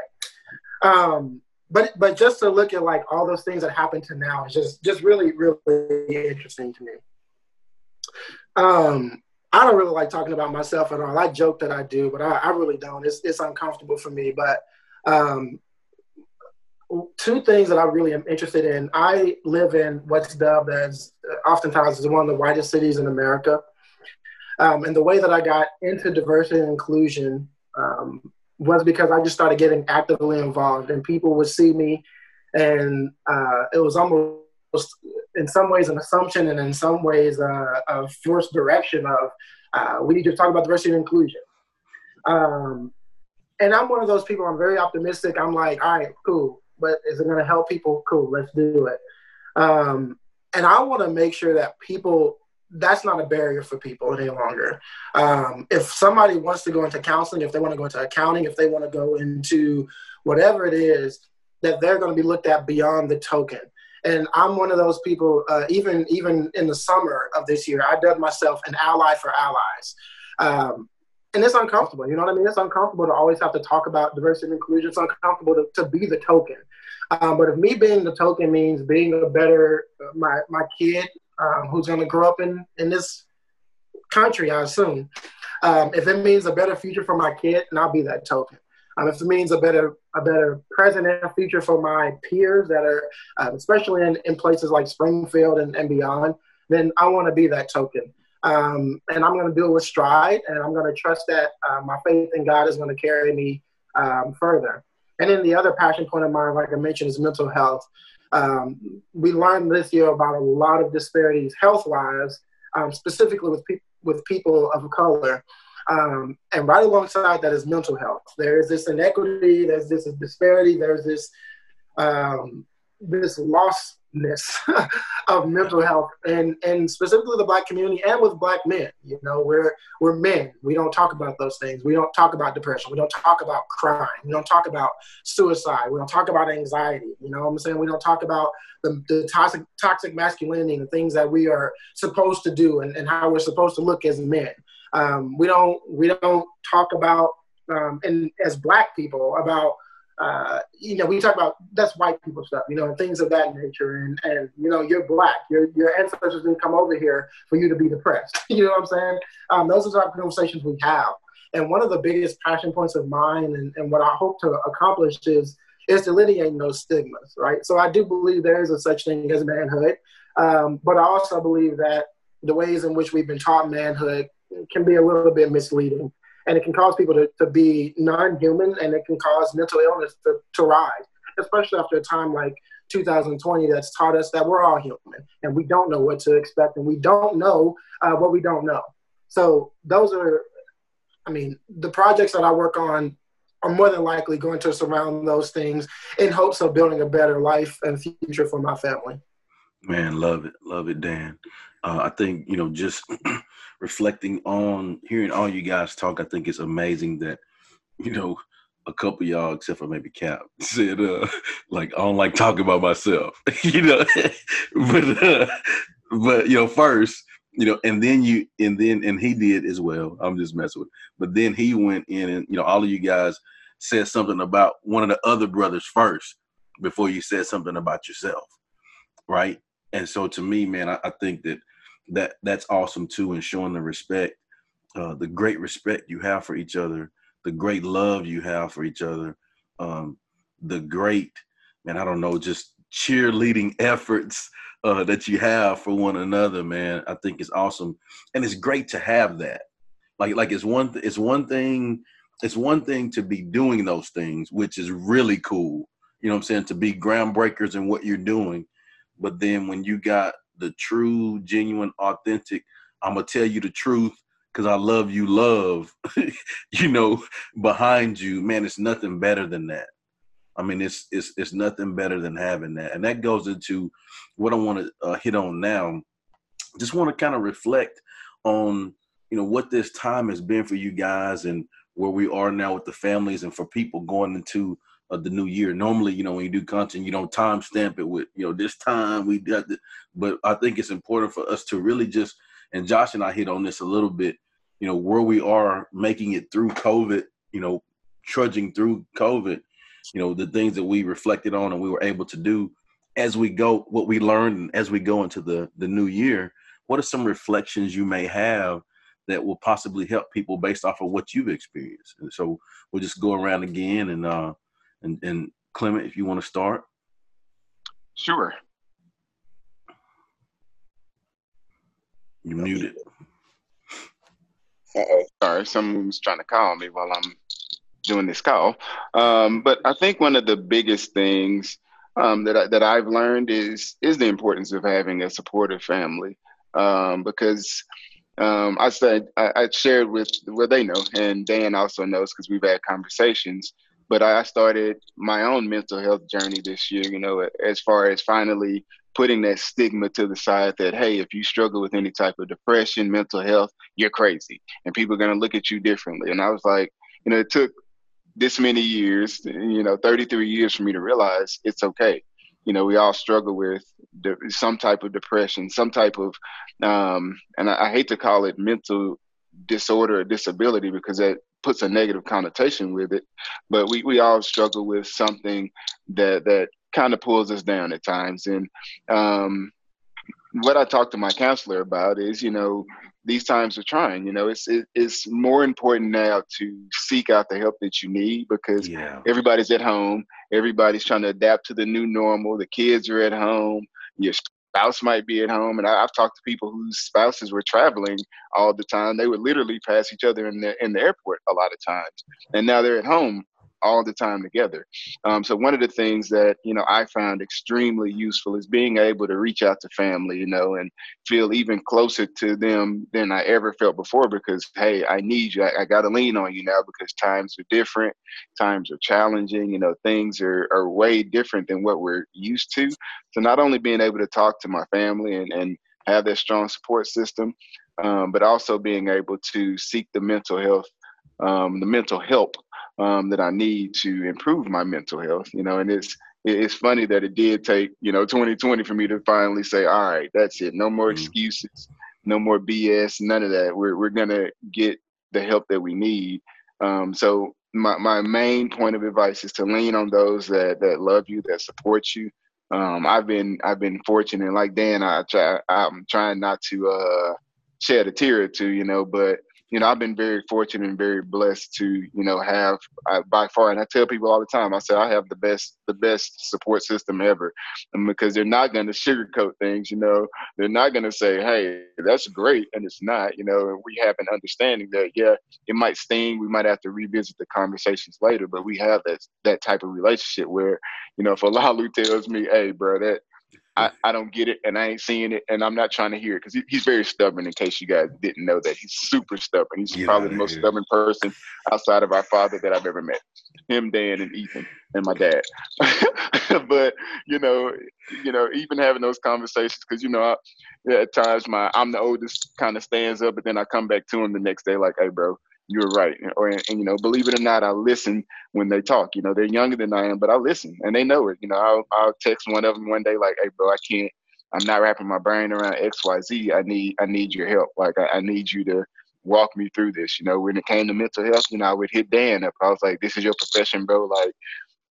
um, but but just to look at like all those things that happened to now is just just really really interesting to me. Um, I don't really like talking about myself at all. I joke that I do, but I, I really don't. It's it's uncomfortable for me. But um, two things that I really am interested in. I live in what's dubbed as oftentimes is one of the whitest cities in America. Um, and the way that I got into diversity and inclusion um, was because I just started getting actively involved, and people would see me, and uh, it was almost in some ways an assumption, and in some ways uh, a forced direction of uh, we need to talk about diversity and inclusion. Um, and I'm one of those people. I'm very optimistic. I'm like, all right, cool but is it going to help people? Cool, let's do it. Um, and I want to make sure that people that's not a barrier for people any longer. Um, if somebody wants to go into counseling, if they want to go into accounting, if they want to go into whatever it is, that they're going to be looked at beyond the token. And I'm one of those people. Uh, even even in the summer of this year, I dubbed myself an ally for allies. Um, and it's uncomfortable. You know what I mean? It's uncomfortable to always have to talk about diversity and inclusion. It's uncomfortable to, to be the token. Um, but if me being the token means being a better uh, my my kid um, who's going to grow up in in this country, I assume. Um, if it means a better future for my kid, then I'll be that token. Um, if it means a better a better present and future for my peers that are, uh, especially in, in places like Springfield and, and beyond, then I want to be that token. Um, and I'm going to do it with stride, and I'm going to trust that uh, my faith in God is going to carry me um, further. And then the other passion point of mine, like I mentioned, is mental health. Um, we learned this year about a lot of disparities health-wise, um, specifically with, pe- with people of color. Um, and right alongside that is mental health. There is this inequity, there's this disparity, there's this um, this loss of mental health and and specifically the black community and with black men you know we're we're men. We don't talk about those things. We don't talk about depression. We don't talk about crime. We don't talk about suicide. We don't talk about anxiety. You know what i'm saying? We don't talk about the, the toxic toxic masculinity and the things that we are supposed to do and, and how we're supposed to look as men. Um, we don't we don't talk about um, and as black people about uh, you know, we talk about that's white people stuff, you know, and things of that nature. And and you know, you're black. Your your ancestors didn't come over here for you to be depressed. you know what I'm saying? Um, those are the conversations we have. And one of the biggest passion points of mine, and, and what I hope to accomplish is is delineating those stigmas, right? So I do believe there is a such thing as manhood, um, but I also believe that the ways in which we've been taught manhood can be a little bit misleading and it can cause people to, to be non-human and it can cause mental illness to, to rise especially after a time like 2020 that's taught us that we're all human and we don't know what to expect and we don't know uh, what we don't know. So those are i mean the projects that i work on are more than likely going to surround those things in hopes of building a better life and future for my family. Man love it. Love it dan. Uh, I think you know just reflecting on hearing all you guys talk. I think it's amazing that you know a couple y'all, except for maybe Cap, said uh, like I don't like talking about myself, you know. but uh, but you know first you know, and then you and then and he did as well. I'm just messing with. But then he went in and you know all of you guys said something about one of the other brothers first before you said something about yourself, right? And so to me, man, I, I think that that that's awesome too, and showing the respect, uh, the great respect you have for each other, the great love you have for each other, um, the great, man, I don't know, just cheerleading efforts uh, that you have for one another, man. I think it's awesome, and it's great to have that. Like, like it's one, th- it's one thing, it's one thing to be doing those things, which is really cool. You know what I'm saying? To be groundbreakers in what you're doing, but then when you got the true, genuine, authentic, I'm gonna tell you the truth because I love you, love, you know, behind you, man, it's nothing better than that. I mean, it's it's it's nothing better than having that, and that goes into what I want to uh, hit on now. Just want to kind of reflect on you know what this time has been for you guys and where we are now with the families and for people going into of the new year. Normally, you know, when you do content, you don't time stamp it with, you know, this time we did But I think it's important for us to really just, and Josh and I hit on this a little bit, you know, where we are making it through COVID, you know, trudging through COVID, you know, the things that we reflected on and we were able to do as we go, what we learned as we go into the, the new year. What are some reflections you may have that will possibly help people based off of what you've experienced? And so we'll just go around again and, uh, and, and Clement, if you want to start. Sure. You're muted. Uh-oh. Sorry, someone's trying to call me while I'm doing this call. Um, but I think one of the biggest things um, that I, that I've learned is is the importance of having a supportive family um, because um, I said I, I, shared with well they know and Dan also knows because we've had conversations but I started my own mental health journey this year, you know, as far as finally putting that stigma to the side that, hey, if you struggle with any type of depression, mental health, you're crazy. And people are going to look at you differently. And I was like, you know, it took this many years, you know, 33 years for me to realize it's okay. You know, we all struggle with de- some type of depression, some type of, um, and I, I hate to call it mental disorder or disability because that puts a negative connotation with it. But we, we all struggle with something that that kind of pulls us down at times. And um, what I talk to my counselor about is, you know, these times are trying. You know, it's it, it's more important now to seek out the help that you need because yeah. everybody's at home. Everybody's trying to adapt to the new normal. The kids are at home. Your spouse might be at home, and I, have talked to people whose spouses were traveling all the time. They would literally pass each other in the in the airport a lot of times, and now they're at home all the time together. Um, so one of the things that you know I found extremely useful is being able to reach out to family, you know, and feel even closer to them than I ever felt before. Because hey, I need you. I, I got to lean on you now because times are different, times are challenging. You know, things are are way different than what we're used to. So not only being able to talk to my family and and have that strong support system, um, but also being able to seek the mental health, um, the mental help um, that I need to improve my mental health. You know, and it's it's funny that it did take you know 2020 for me to finally say, all right, that's it. No more mm-hmm. excuses, no more BS, none of that. We're we're gonna get the help that we need. Um, so my, my main point of advice is to lean on those that, that love you, that support you. Um, I've been I've been fortunate, like Dan. I try I'm trying not to uh, shed a tear or two, you know, but you know, I've been very fortunate and very blessed to, you know, have uh, by far, and I tell people all the time, I say I have the best, the best support system ever, and because they're not going to sugarcoat things, you know, they're not going to say, hey, that's great, and it's not, you know, we have an understanding that, yeah, it might sting, we might have to revisit the conversations later, but we have that that type of relationship where, you know, if Olalu tells me, hey, bro, that I, I don't get it and I ain't seeing it and I'm not trying to hear it because he, he's very stubborn. In case you guys didn't know that, he's super stubborn. He's Get probably the most here. stubborn person outside of our father that I've ever met. Him, Dan, and Ethan, and my dad. but you know, you know, even having those conversations because you know, I, at times my I'm the oldest kind of stands up, but then I come back to him the next day like, hey, bro, you're right. Or and, you know, believe it or not, I listen when they talk. You know, they're younger than I am, but I listen and they know it. You know, I'll I'll text one of them one day like, "Hey, bro, I can't. I'm not wrapping my brain around X, Y, Z. I need I need your help. Like I, I need you to walk me through this. You know, when it came to mental health, you know, I would hit Dan up. I was like, "This is your profession, bro. Like,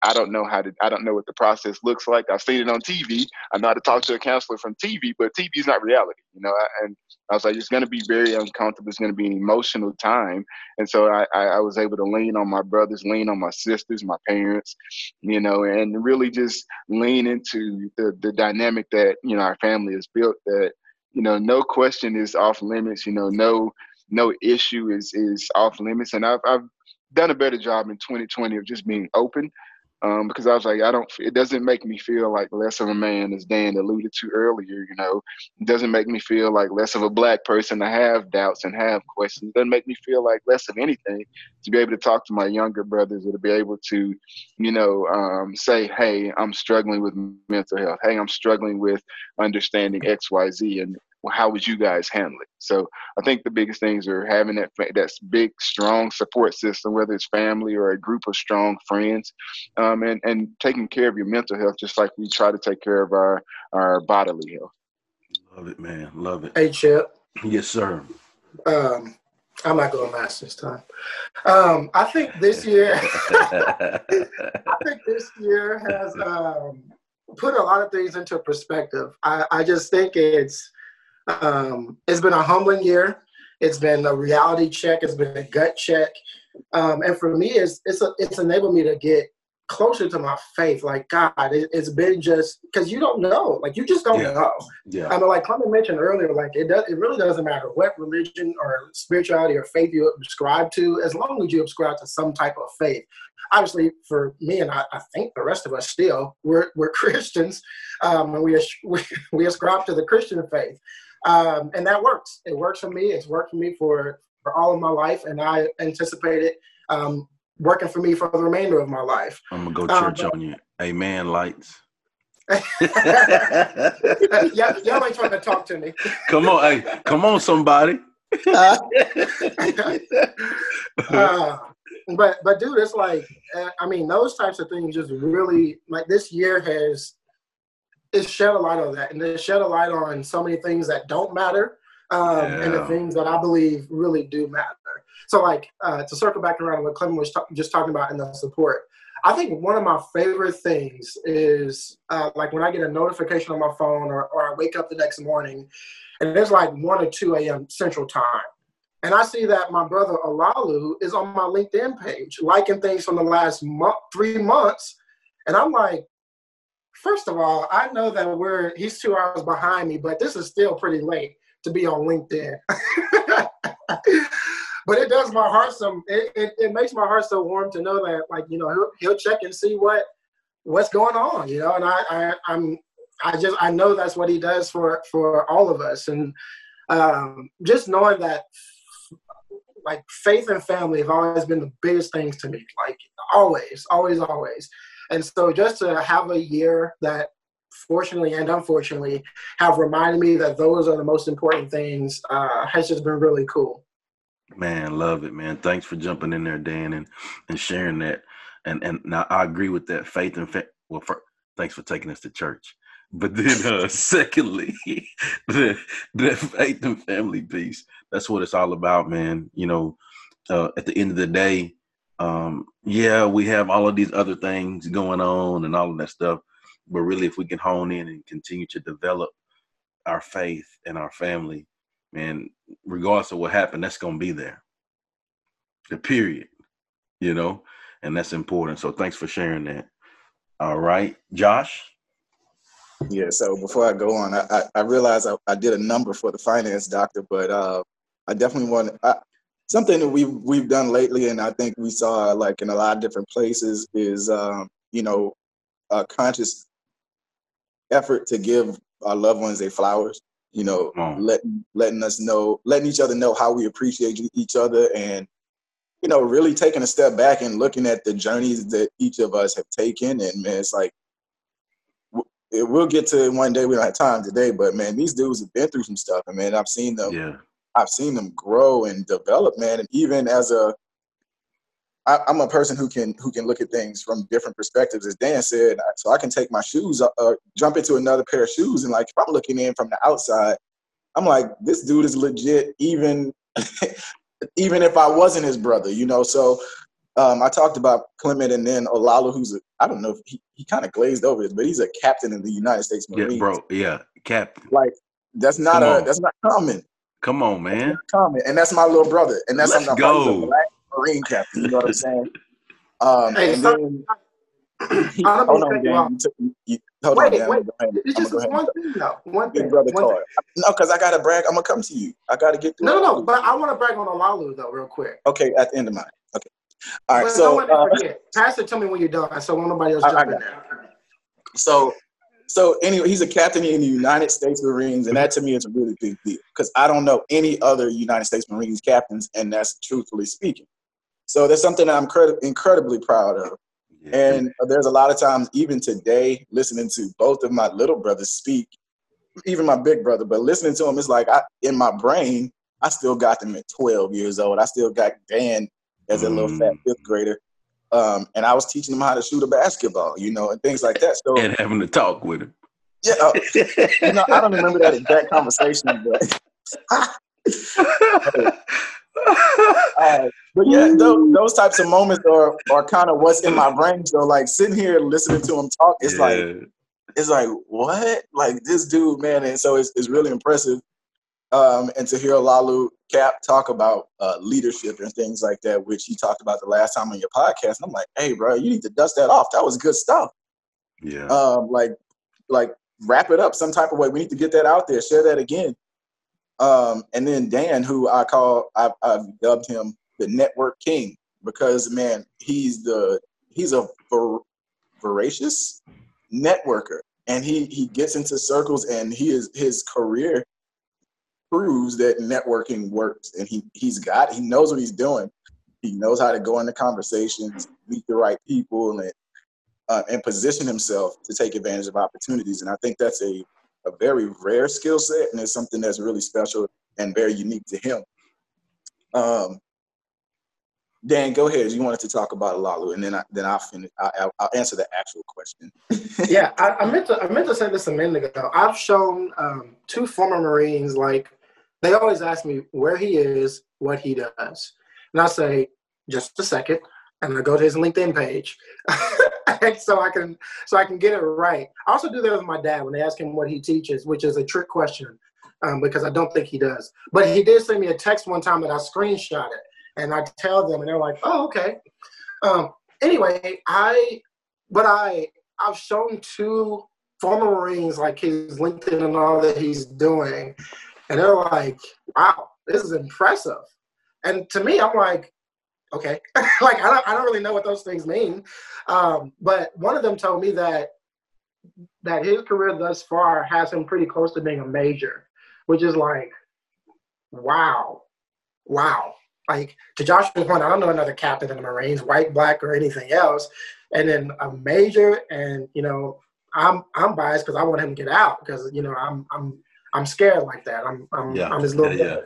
I don't know how to, I don't know what the process looks like. I've seen it on TV. I know how to talk to a counselor from TV, but TV is not reality, you know. And I was like, it's going to be very uncomfortable. It's going to be an emotional time. And so I, I, was able to lean on my brothers, lean on my sisters, my parents, you know, and really just lean into the, the dynamic that, you know, our family has built that, you know, no question is off limits, you know, no, no issue is, is off limits. And I've, I've done a better job in 2020 of just being open um, because I was like, I don't. It doesn't make me feel like less of a man, as Dan alluded to earlier. You know, it doesn't make me feel like less of a black person to have doubts and have questions. It doesn't make me feel like less of anything to be able to talk to my younger brothers or to be able to, you know, um, say, hey, I'm struggling with mental health. Hey, I'm struggling with understanding X, Y, Z, and well, how would you guys handle it? So I think the biggest things are having that that big, strong support system, whether it's family or a group of strong friends, um, and and taking care of your mental health, just like we try to take care of our our bodily health. Love it, man. Love it. Hey, Chip. Yes, sir. Um, I'm not going last this time. Um, I think this year, I think this year has um, put a lot of things into perspective. I, I just think it's um, it's been a humbling year. It's been a reality check. It's been a gut check. Um, and for me, it's it's a, it's enabled me to get closer to my faith. Like God, it, has been just because you don't know, like you just don't yeah. know. Yeah. I mean, like Clement mentioned earlier, like it does. It really doesn't matter what religion or spirituality or faith you subscribe to, as long as you subscribe to some type of faith. Obviously, for me and I, I think the rest of us still, we're we're Christians, um, and we we we ascribe to the Christian faith um, and that works. It works for me. It's worked for me for for all of my life, and I anticipate it um, working for me for the remainder of my life. I'm gonna go church um, on you. Amen. Lights. yeah, y'all ain't trying to talk to me. come on, hey, come on, somebody. uh, uh, but but dude, it's like I mean, those types of things just really like this year has it shed a light on that, and it shed a light on so many things that don't matter, um, yeah. and the things that I believe really do matter. So, like uh, to circle back around what Clement was t- just talking about in the support, I think one of my favorite things is uh, like when I get a notification on my phone or, or I wake up the next morning, and it's like one or two a.m. Central Time. And I see that my brother Olalu is on my LinkedIn page, liking things from the last month, three months. And I'm like, first of all, I know that we're he's two hours behind me, but this is still pretty late to be on LinkedIn. but it does my heart some it, it, it, makes my heart so warm to know that like you know he'll, he'll check and see what what's going on you know and I, I i'm i just i know that's what he does for for all of us and um just knowing that like faith and family have always been the biggest things to me like always always always and so just to have a year that fortunately and unfortunately have reminded me that those are the most important things uh, has just been really cool. Man, love it, man. Thanks for jumping in there, Dan, and and sharing that. And and now I agree with that faith and fa- well, for, thanks for taking us to church. But then, uh, secondly, the the faith and family piece. That's what it's all about, man. You know, uh, at the end of the day, um, yeah, we have all of these other things going on and all of that stuff. But really, if we can hone in and continue to develop our faith and our family, man, regardless of what happened, that's going to be there. The period, you know, and that's important. So thanks for sharing that. All right, Josh. Yeah. So before I go on, I I, I realized I, I did a number for the finance doctor, but uh, I definitely want I, something that we've we've done lately, and I think we saw like in a lot of different places is um, you know a conscious effort to give our loved ones their flowers. You know, letting letting us know, letting each other know how we appreciate each other, and you know, really taking a step back and looking at the journeys that each of us have taken. And man, it's like we'll get to it one day. We don't have time today, but man, these dudes have been through some stuff, and man, I've seen them. Yeah. I've seen them grow and develop, man. And even as a, I, I'm a person who can who can look at things from different perspectives, as Dan said. So I can take my shoes, uh, jump into another pair of shoes, and like if I'm looking in from the outside, I'm like, this dude is legit. Even even if I wasn't his brother, you know. So um, I talked about Clement and then Olalu, who's a, I don't know if he, he kind of glazed over this, but he's a captain in the United States Marines. Yeah, bro. Yeah, captain. Like that's not Come a on. that's not common. Come on, man. Common, and that's my little brother, and that's Let's something go. black Marine captain. You know what I'm saying? Um, hey, and then, hold on, Dan. You you, hold wait, on, Dan. Wait, it's just one thing, though. One thing. brother one thing. No, because I got to brag. I'm gonna come to you. I got to get through. No, no, no. But I want to brag on Olalu though, real quick. Okay, at the end of mine. Okay. All right. But so, uh, Pastor, tell me when you're done, I so nobody else jump in there. So so anyway, he's a captain in the United States Marines, and that to me is a really big deal because I don't know any other United States Marines captains, and that's truthfully speaking. So that's something that I'm cred- incredibly proud of. Yeah. And there's a lot of times, even today, listening to both of my little brothers speak, even my big brother, but listening to him, it's like I, in my brain, I still got them at 12 years old. I still got Dan as a mm. little fat fifth grader. Um, and I was teaching him how to shoot a basketball, you know, and things like that. So and having to talk with him. Yeah, uh, you know, I don't remember that exact conversation, but. uh, but yeah, those, those, types of moments are are kind of what's in my brain. So like sitting here listening to him talk, it's yeah. like it's like what? Like this dude, man, and so it's it's really impressive. Um, and to hear Lalu Cap talk about uh, leadership and things like that, which he talked about the last time on your podcast. And I'm like, hey, bro, you need to dust that off. That was good stuff. Yeah. Um, like, like wrap it up some type of way. We need to get that out there, share that again. Um, and then Dan, who I call, I've, I've dubbed him the network king because man, he's the he's a vor- voracious networker, and he he gets into circles, and he is his career proves that networking works and he he's got he knows what he's doing he knows how to go into conversations meet the right people and uh, and position himself to take advantage of opportunities and i think that's a a very rare skill set and it's something that's really special and very unique to him um Dan, go ahead. You wanted to talk about Lalu, and then I, then I'll finish. I, will answer the actual question. yeah, I, I, meant to I meant to say this a minute ago. I've shown um, two former Marines like they always ask me where he is, what he does. And I say, just a second. And I go to his LinkedIn page. so I can so I can get it right. I also do that with my dad when they ask him what he teaches, which is a trick question um, because I don't think he does. But he did send me a text one time that I screenshot it, and I tell them, and they're like, "Oh, okay." Um, anyway, I but I I've shown two former Marines like his LinkedIn and all that he's doing, and they're like, wow, this is impressive. And to me, I'm like, okay, like I don't, I don't really know what those things mean. Um, but one of them told me that that his career thus far has him pretty close to being a major, which is like, wow, wow. Like to Joshua's point, I don't know another captain in the Marines, white, black, or anything else. And then a major, and you know, I'm I'm biased because I want him to get out because you know I'm I'm I'm scared like that. I'm I'm yeah. I'm his little yeah, yeah.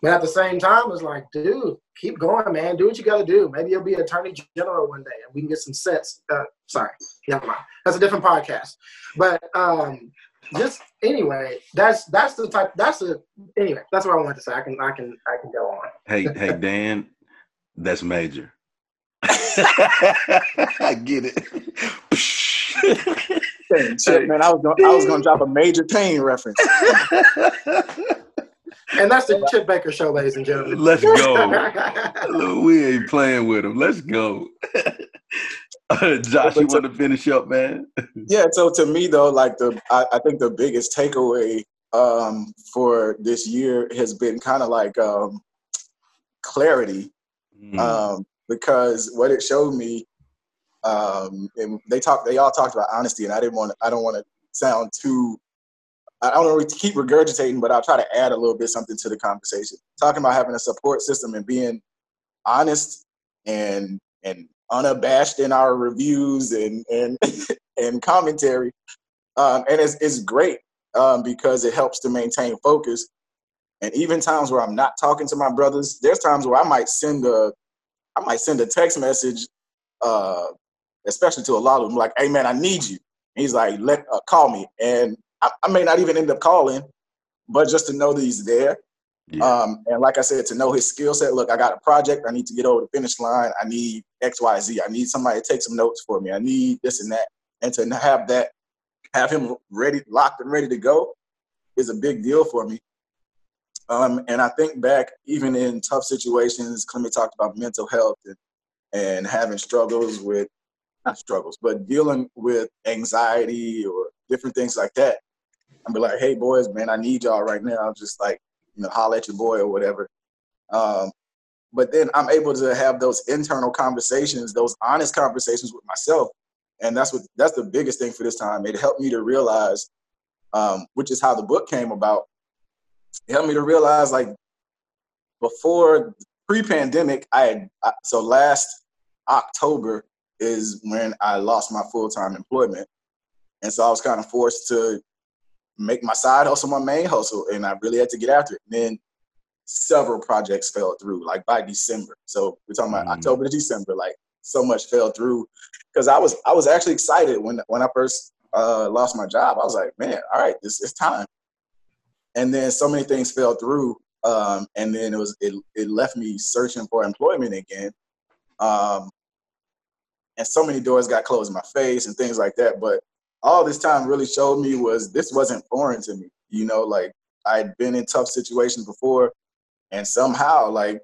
But at the same time, it's like, dude, keep going, man. Do what you got to do. Maybe you'll be attorney general one day, and we can get some sets. Uh, sorry, never mind. That's a different podcast. But um, just anyway, that's that's the type. That's the anyway. That's what I wanted to say. I can I can I can go on. hey hey Dan, that's major. I get it. Chip, man, I was gonna, I was gonna drop a Major Payne reference. and that's the Chip Baker show, ladies and gentlemen. Let's go. we ain't playing with him. Let's go. Josh, you want to finish up, man? yeah. So to me, though, like the, I, I think the biggest takeaway um, for this year has been kind of like um, clarity, mm. um, because what it showed me, um, and they talked, they all talked about honesty, and I didn't want, I don't want to sound too, I don't want to keep regurgitating, but I'll try to add a little bit something to the conversation. Talking about having a support system and being honest and and unabashed in our reviews and and and commentary, um, and it's it's great um, because it helps to maintain focus. And even times where I'm not talking to my brothers, there's times where I might send a I might send a text message, uh, especially to a lot of them, like, "Hey man, I need you." And he's like, "Let uh, call me," and I, I may not even end up calling, but just to know that he's there yeah. Um, and like I said, to know his skill set, look, I got a project. I need to get over the finish line. I need X, Y, Z. I need somebody to take some notes for me. I need this and that. And to have that, have him ready, locked and ready to go is a big deal for me. Um, and I think back, even in tough situations, Clement talked about mental health and, and having struggles with, not struggles, but dealing with anxiety or different things like that. I'm be like, hey, boys, man, I need y'all right now. I'm just like, you know, holler at your boy or whatever. Um, but then I'm able to have those internal conversations, those honest conversations with myself, and that's what that's the biggest thing for this time. It helped me to realize, um, which is how the book came about. It helped me to realize, like, before pre-pandemic, I had so last October is when I lost my full-time employment, and so I was kind of forced to make my side hustle my main hustle, and I really had to get after it. And then several projects fell through, like by December. So we're talking about mm-hmm. October to December, like so much fell through because I was I was actually excited when when I first uh, lost my job. I was like, man, all right, this is time. And then so many things fell through, um, and then it was it, it left me searching for employment again. Um, and so many doors got closed in my face and things like that. But all this time really showed me was this wasn't foreign to me. You know, like I'd been in tough situations before, and somehow like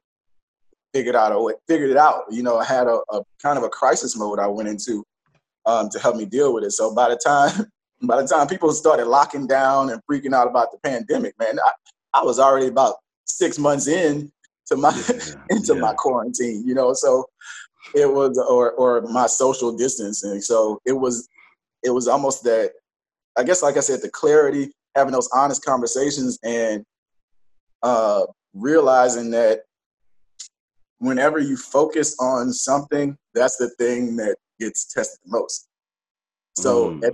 figured out a way, figured it out. You know, I had a, a kind of a crisis mode I went into um, to help me deal with it. So by the time by the time people started locking down and freaking out about the pandemic, man, I, I was already about six months in to my yeah, into yeah. my quarantine. You know, so it was or or my social distancing. So it was it was almost that I guess like I said, the clarity, having those honest conversations and uh, realizing that whenever you focus on something, that's the thing that gets tested the most. So mm.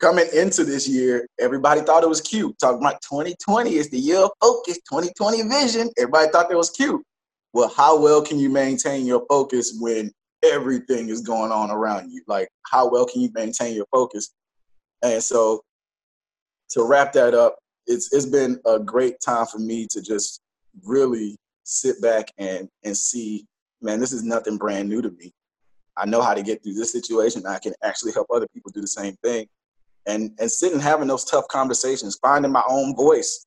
coming into this year, everybody thought it was cute. Talking about 2020 is the year of focus, 2020 vision. Everybody thought that was cute. Well, how well can you maintain your focus when everything is going on around you. Like, how well can you maintain your focus? And so, to wrap that up, it's it's been a great time for me to just really sit back and and see, man, this is nothing brand new to me. I know how to get through this situation. I can actually help other people do the same thing, and and sitting having those tough conversations, finding my own voice,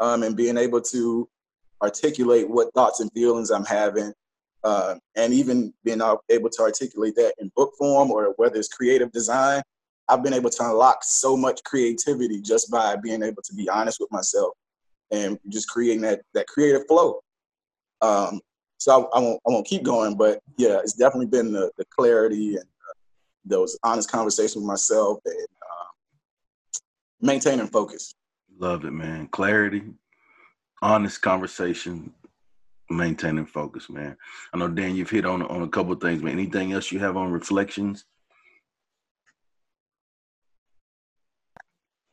um, and being able to articulate what thoughts and feelings I'm having, uh, and even being able to articulate that in book form or whether it's creative design, I've been able to unlock so much creativity just by being able to be honest with myself and just creating that that creative flow. Um, so I, I, won't I won't keep going, but yeah, it's definitely been the, the clarity and uh, those honest conversations with myself and uh, maintaining focus. Love it, man. Clarity, honest conversation, maintaining focus, man. I know Dan, you've hit on on a couple of things, but anything else you have on reflections?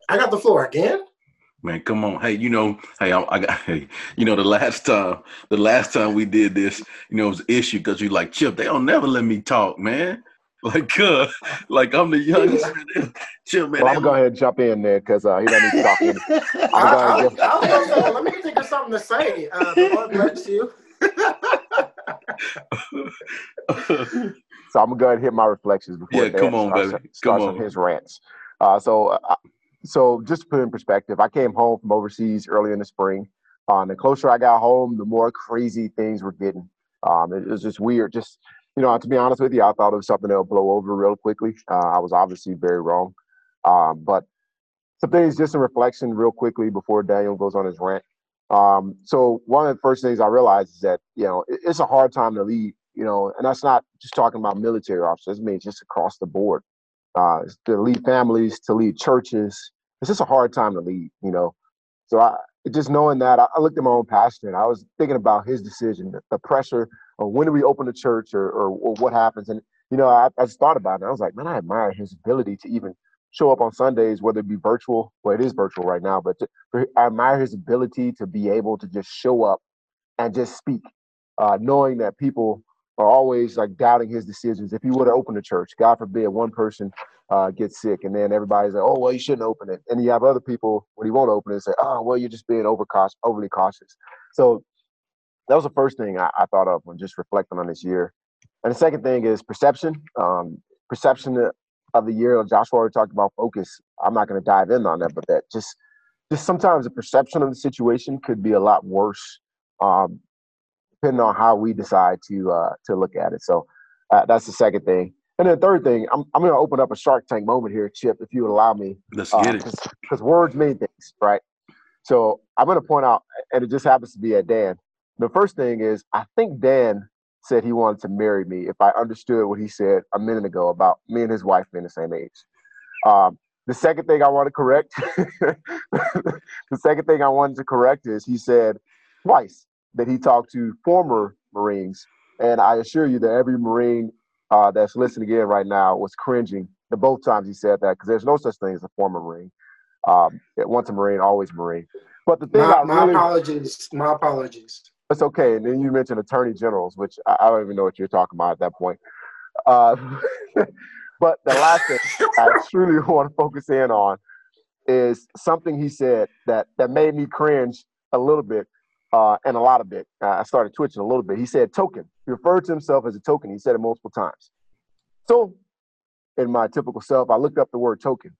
I got the floor again. Man, come on. Hey, you know, hey, I, I got, hey, you know, the last time, the last time we did this, you know, it was issue because you like Chip. They don't never let me talk, man. Like, uh, like I'm the youngest. Chip, man. Well, I'm gonna go ahead and jump in there because uh, he doesn't need to talk. In. I'm I, I, I, let me think of something to say. Uh, the Lord bless you. so I'm gonna go ahead and hit my reflections before yeah, come on, starts, baby. Starts come on. his rants. Uh, so, uh, so just to put in perspective, I came home from overseas early in the spring. Uh, and the closer I got home, the more crazy things were getting. Um, it, it, was just weird. Just you know, to be honest with you, I thought it was something that would blow over real quickly. Uh, I was obviously very wrong. Um, but some things, just a reflection, real quickly before Daniel goes on his rant. Um, so one of the first things I realized is that you know it, it's a hard time to lead. You know, and that's not just talking about military officers. I mean, just across the board. Uh, to lead families, to lead churches. It's just a hard time to lead. You know, so I just knowing that, I, looked at my own pastor and I was thinking about his decision, the, pressure of when do we open the church or, or, or what happens. And, you know, I, I, just thought about it. I was like, man, I admire his ability to even show up on Sundays, whether it be virtual, well, it is virtual right now, but to, I admire his ability to be able to just show up and just speak, uh, knowing that people are always like doubting his decisions. If he would have opened the church, God forbid, one person uh, gets sick, and then everybody's like, "Oh, well, you shouldn't open it." And you have other people when he won't open it say, "Oh, well, you're just being over cautious, overly cautious." So that was the first thing I, I, thought of when just reflecting on this year. And the second thing is perception. Um, perception of the year. Joshua already talked about focus. I'm not going to dive in on that, but that just just sometimes the perception of the situation could be a lot worse, um, depending on how we decide to uh, to look at it. So uh, that's the second thing. And then the third thing, I'm, I'm going to open up a Shark Tank moment here, Chip, if you would allow me. Let's uh, get it. Because words mean things, right? So I'm going to point out, and it just happens to be at Dan. The first thing is, I think Dan said he wanted to marry me if I understood what he said a minute ago about me and his wife being the same age. Um, the second thing I want to correct, the second thing I wanted to correct is he said twice that he talked to former Marines. And I assure you that every Marine uh, that's listening again right now was cringing the both times he said that because there's no such thing as a former Marine. Um, once a Marine, always Marine. But the thing my, really, my apologies, my apologies. It's okay. And then you mentioned attorney generals, which I, I don't even know what you're talking about at that point. Uh, but the last thing I truly want to focus in on is something he said that that made me cringe a little bit uh, and a lot of it. Uh, I started twitching a little bit. He said token. He referred to himself as a token. He said it multiple times. So, in my typical self, I looked up the word token.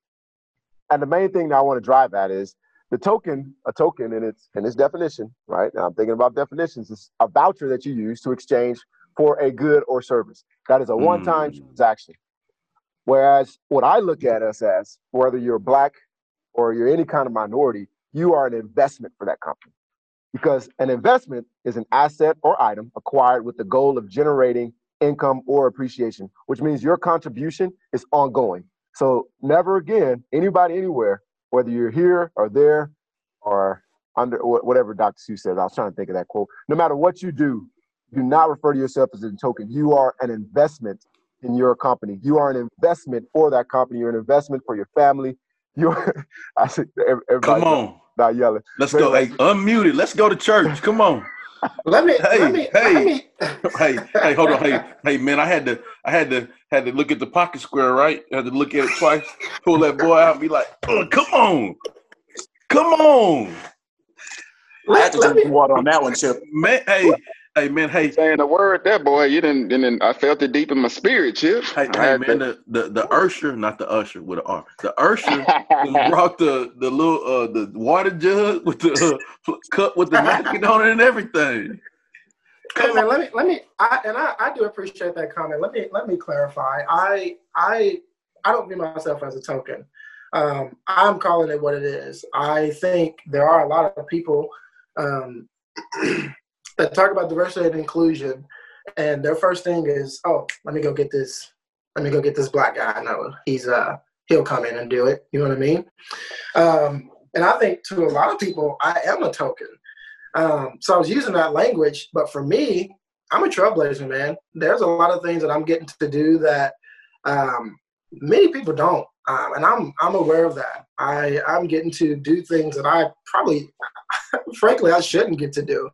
And the main thing that I want to drive at is the token, a token in its in its definition, right? Now I'm thinking about definitions, is a voucher that you use to exchange for a good or service. That is a one-time mm. transaction. Whereas what I look at us as, whether you're black or you're any kind of minority, you are an investment for that company because an investment is an asset or item acquired with the goal of generating income or appreciation, which means your contribution is ongoing. So never again, anybody anywhere, whether you're here or there or under whatever Dr. Seuss says, I was trying to think of that quote. No matter what you do, do not refer to yourself as a token. You are an investment in your company. You are an investment for that company. You're an investment for your family. You're, I said, everybody. Come on not yelling. Let's go. Hey, unmuted. Let's go to church. Come on. Let me. Hey, let me, hey, let me. hey, hey, hold on. Hey, hey, man. I had to, I had to, had to look at the pocket square, right? I had to look at it twice. Pull that boy out and be like, oh, "Come on, come on." I had to drink me, water on that one, Chip. Man, hey, Hey man, hey, saying the word that boy, you didn't, didn't I felt it deep in my spirit, Chip. Hey, hey man, the, the the usher, not the usher with an R, the usher brought the the little uh the water jug with the uh, cup with the napkin on it and everything. Hey, man, let me let me I, and I, I do appreciate that comment. Let me let me clarify. I I I don't view myself as a token. Um, I'm calling it what it is. I think there are a lot of people um, that talk about diversity and inclusion, and their first thing is, oh, let me go get this, let me go get this black guy. I know he's uh he'll come in and do it. You know what I mean? Um, and I think to a lot of people, I am a token. Um, so I was using that language, but for me, I'm a trailblazer, man. There's a lot of things that I'm getting to do that um, many people don't, um, and I'm I'm aware of that. I I'm getting to do things that I probably, frankly, I shouldn't get to do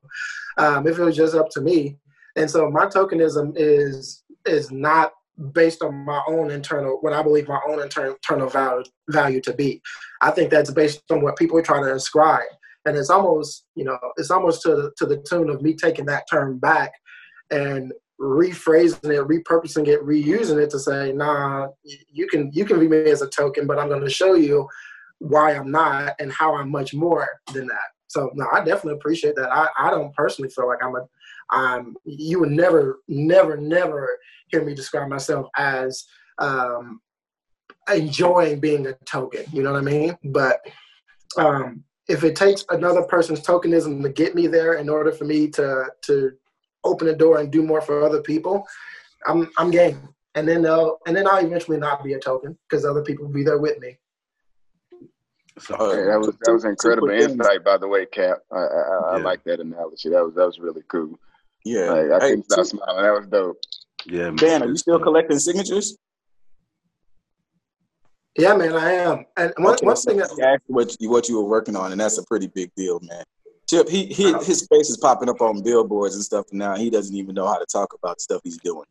um, if it was just up to me. And so my tokenism is is not based on my own internal what I believe my own internal value value to be. I think that's based on what people are trying to ascribe, and it's almost you know it's almost to to the tune of me taking that term back and rephrasing it, repurposing it, reusing it to say, nah, you can you can view me as a token, but I'm going to show you why I'm not and how I'm much more than that. So no, I definitely appreciate that. I, I don't personally feel like I'm a I'm you would never, never, never hear me describe myself as um enjoying being a token. You know what I mean? But um if it takes another person's tokenism to get me there in order for me to to open the door and do more for other people, I'm I'm game. And then they'll and then I'll eventually not be a token because other people will be there with me. So uh, that was that was incredible insight, by the way, Cap. I, I, yeah. I, like that analogy. That was that was really cool. Yeah, like, I hey, couldn't stop smiling. That was dope. Yeah, Dan, are you still collecting signatures? Yeah, man, I am. And one, okay, one thing that what you, what you were working on, and that's a pretty big deal, man. Chip, he, he his face is popping up on billboards and stuff now. He doesn't even know how to talk about stuff he's doing.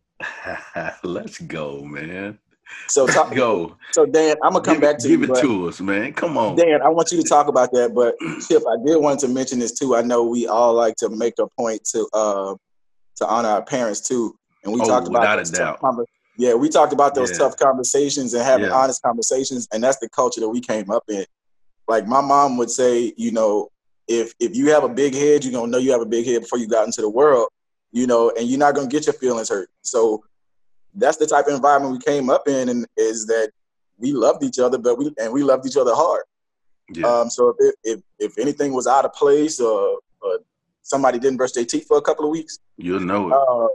Let's go, man. So talk, go. So Dan, I'm gonna come give back to give you. Give it to us, man. Come on, Dan. I want you to talk about that. But Chip, I did want to mention this too. I know we all like to make a point to uh to honor our parents too, and we oh, talked about without a doubt. Yeah, we talked about those Yeah. tough conversations and having Yeah. honest conversations, and that's the culture that we came up in. Like my mom would say, you know, if if you have a big head, you're gonna know you have a big head before you got into the world, you know, and you're not gonna get your feelings hurt. So that's the type of environment we came up in, and is that we loved each other, but we and we loved each other hard. Yeah. Um, so if, if if anything was out of place or, or somebody didn't brush their teeth for a couple of weeks, You'll know it. um,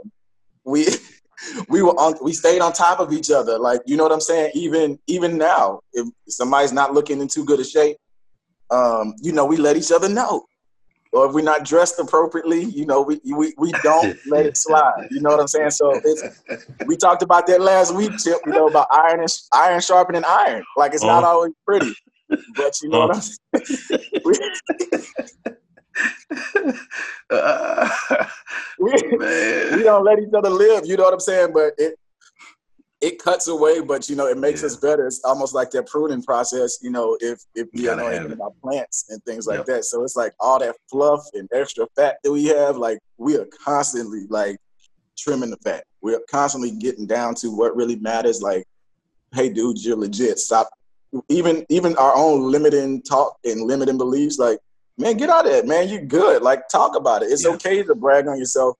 we we were on we stayed on top of each other. Like you know what I'm saying. Even even now, if somebody's not looking in too good a shape, um, you know we let each other know. Or if we're not dressed appropriately, you know we we, we don't let it slide. You know what I'm saying. So it's we talked about that last week, Chip. You know about iron and iron sharpening iron. Like it's not Uh-huh. always pretty, but you know what I'm saying. We- Uh, we, we don't let each other live. You know what I'm saying? But it it cuts away, but you know it makes Yeah. us better. It's almost like that pruning process. You know, if if You we gotta know anything about plants and things like Yep. that, so it's like all that fluff and extra fat that we have. Like we are constantly like trimming the fat. We're constantly getting down to what really matters. Like, hey, dude, you're legit. Stop. Even even our own limiting talk and limiting beliefs. Like, man, get out of it, man. You're good. Like, talk about it. It's Yeah. okay to brag on yourself.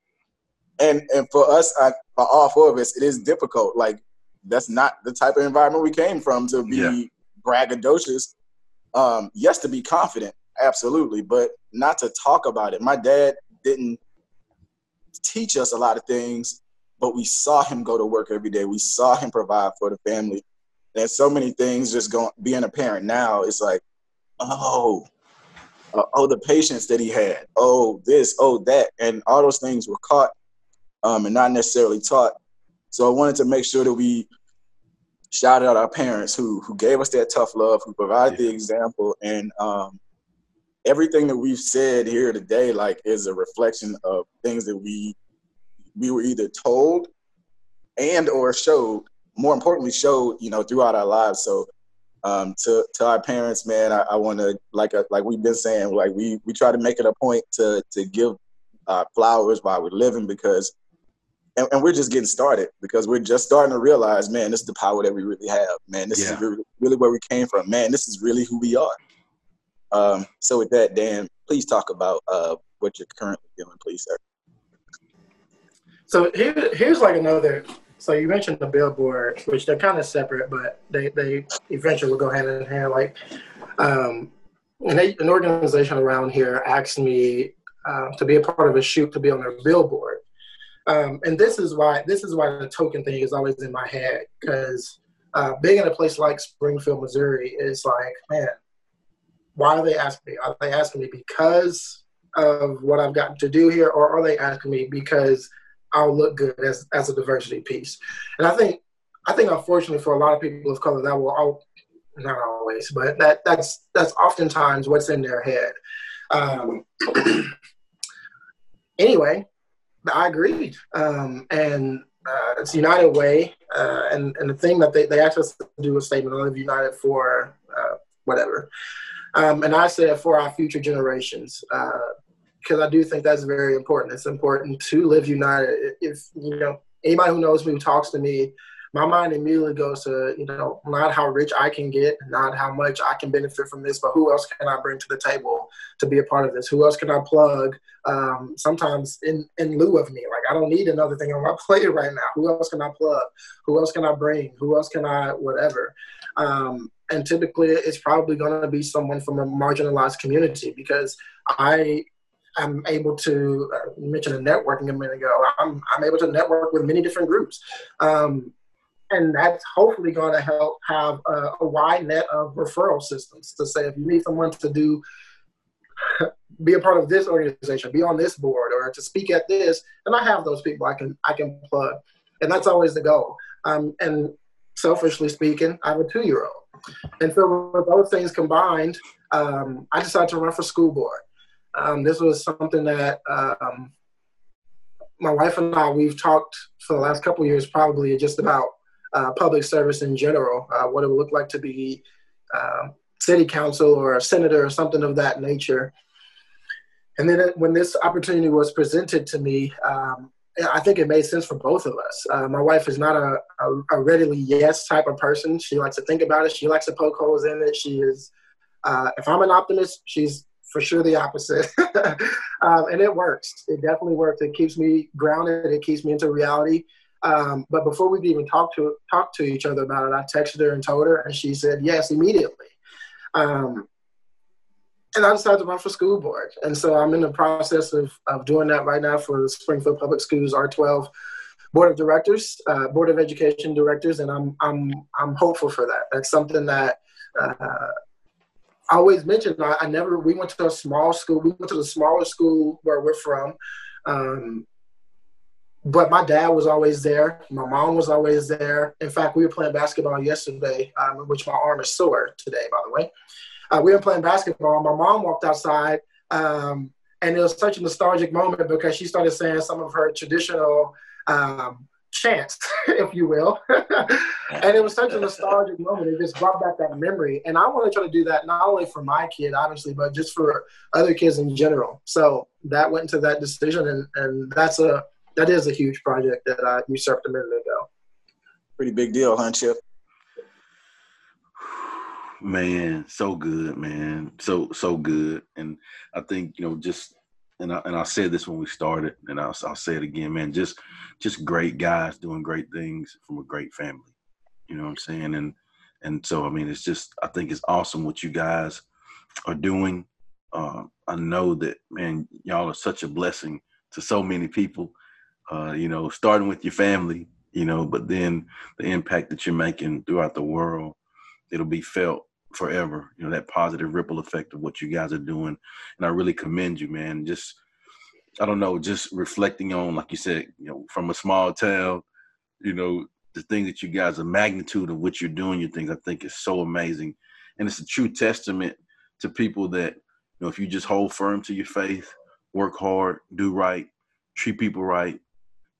And and for us, I, for all four of us, it is difficult. Like, that's not the type of environment we came from to be Yeah. braggadocious. Um, yes, to be confident, absolutely, but not to talk about it. My dad didn't teach us a lot of things, but we saw him go to work every day. We saw him provide for the family. And so many things just going being a parent now, it's like, oh, uh, oh, the patience that he had, oh, this, oh, that, and all those things were caught um, and not necessarily taught. So I wanted to make sure that we shouted out our parents who who gave us that tough love, who provided the example, and um, everything that we've said here today, like, is a reflection of things that we we were either told and or showed. More importantly, showed you know throughout our lives. So um, to to our parents, man, I, I want to like uh, like we've been saying, like we we try to make it a point to to give uh, flowers while we're living because and, and we're just getting started because we're just starting to realize, man, this is the power that we really have. Man, this Yeah. is really, really where we came from. Man, this is really who we are. Um, so with that, Dan, please talk about uh, what you're currently doing, please, sir. So here, here's like another. So you mentioned the billboard, which they're kind of separate, but they, they eventually will go hand in hand. Like, um, an, an organization around here asked me uh, to be a part of a shoot to be on their billboard, um, and this is why this is why the token thing is always in my head because uh, being in a place like Springfield, Missouri, is like, man, why are they asking me? Are they asking me because of what I've got to do here, or are they asking me because I'll look good as as a diversity piece. And I think I think unfortunately for a lot of people of color that will all not always, but that that's that's oftentimes what's in their head. Um, anyway, I agreed, um, and uh, it's United Way, uh, and and the thing that they they asked us to do a statement of United for uh, whatever, um, and I said for our future generations. because I do think that's very important. It's important to live united. If you know anybody who knows me who talks to me, my mind immediately goes to you know not how rich I can get, not how much I can benefit from this, but who else can I bring to the table to be a part of this? Who else can I plug? Um, sometimes in in lieu of me, like I don't need another thing on my plate right now. Who else can I plug? Who else can I bring? Who else can I whatever? Um, and typically, it's probably going to be someone from a marginalized community because I I'm able to uh, mention a networking a minute ago. I'm, I'm able to network with many different groups. Um, and that's hopefully going to help have a, a, wide net of referral systems to say if you need someone to do be a part of this organization be on this board or to speak at this and i have those people i can i can plug. And that's always the goal. Um, and selfishly speaking i have a two-year-old. And so with those things combined um, i decided to run for school board. Um, this was something that um, my wife and i we've talked for the last couple years probably just about uh, public service in general, uh, what it would look like to be uh, city council or a senator or something of that nature. And then when this opportunity was presented to me, um, I think it made sense for both of us. Uh, my wife is not a, a, a, readily yes type of person. She likes to think about it. She likes to poke holes in it. She is, uh, if I'm an optimist, she's for sure the opposite. um, and it works. It definitely works. It keeps me grounded. It keeps me into reality. Um, but before we even talked to talk to each other about it, I texted her and told her, and she said yes immediately. Um, and I decided to run for school board, and so I'm in the process of of doing that right now for the Springfield Public Schools R12 board of directors, uh, board of education directors, and I'm I'm I'm hopeful for that. That's something that. Uh, I always mention I, I, never we went to a small school we went to the smaller school where we're from um, but my dad was always there. My mom was always there. In fact, we were playing basketball yesterday, um, which my arm is sore today, by the way. Uh, we were playing basketball. My mom walked outside, um, and it was such a nostalgic moment because she started saying some of her traditional um, chants, if you will. and it was such a nostalgic moment. It just brought back that memory. And I want to try to do that not only for my kid, obviously, but just for other kids in general. So that went into that decision, and, and that's a that is a huge project that I usurped a minute ago. Pretty big deal, huh, Chip? Man, so good, man. So so good. And I think, you know, just and I and I said this when we started, and I'll, I'll say it again, man. Just just great guys doing great things from a great family. You know what I'm saying? And and so I mean, it's just I think it's awesome what you guys are doing. Uh, I know that man, y'all are such a blessing to so many people uh, you know, starting with your family, you know, but then the impact that you're making throughout the world, it'll be felt forever. You know, that positive ripple effect of what you guys are doing. And I really commend you, man. Just, I don't know, just reflecting on, like you said, you know, from a small town, you know, the thing that you guys, the magnitude of what you're doing, your things, I think is so amazing. And it's a true testament to people that, you know, if you just hold firm to your faith, work hard, do right, treat people right,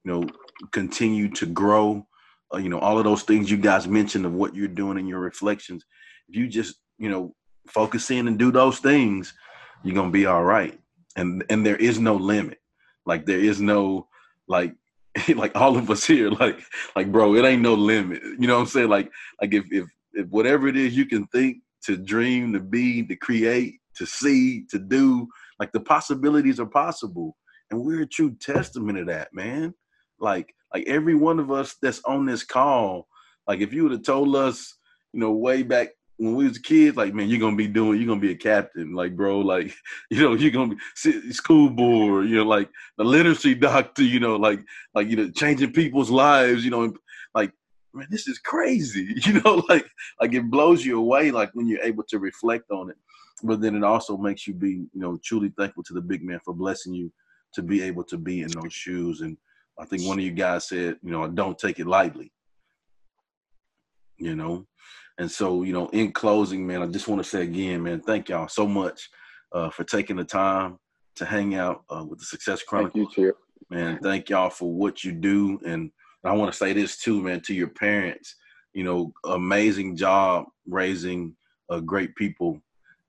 you know, continue to grow. Uh, you know, all of those things you guys mentioned of what you're doing in your reflections. If you just, you know, focus in and do those things, you're gonna be all right. And and there is no limit. Like there is no like like all of us here, like like bro, it ain't no limit. You know what I'm saying? Like like if if if whatever it is you can think to dream, to be, to create, to see, to do, like the possibilities are possible. And we're a true testament of that, man. Like like every one of us that's on this call, like if you would have told us, you know, way back when we was kids, like man, you're gonna be doing, you're gonna be a captain, like bro, like you know, you're gonna be school board, you know, like the literacy doctor, you know, like like you know, changing people's lives, you know, like man, this is crazy, you know, like like it blows you away, like when you're able to reflect on it, but then it also makes you be, you know, truly thankful to the big man for blessing you to be able to be in those shoes and I think one of you guys said, you know, don't take it lightly. You know, and so you know, in closing, man, I just want to say again, man, thank y'all so much uh, for taking the time to hang out uh, with the Success Chronicle. Thank you, Man, thank y'all for what you do, and I want to say this too, man, to your parents. You know, amazing job raising uh, great people.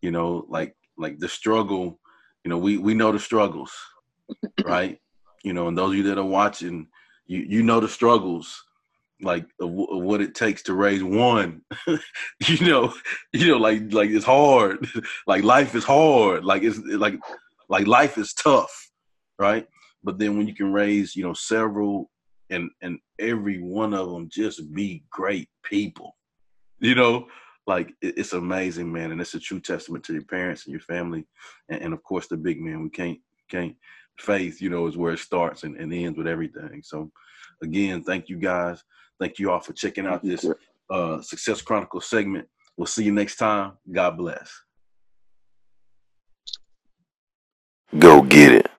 You know, like like the struggle you know, we we know the struggles, right? You know, and those of you that are watching, you you know the struggles like of, of, what it takes to raise one. You know you know like like it's hard. Like life is hard. Like it's like like life is tough right? But then when you can raise you know several and and every one of them just be great people you know? Like it, it's amazing man and it's a true testament to your parents and your family and, and of course the big man. We can't can't faith you know is where it starts and, and ends with everything so again thank you guys Thank you all for checking out this uh, Success Chronicle segment. We'll see you next time. God bless. Go get it.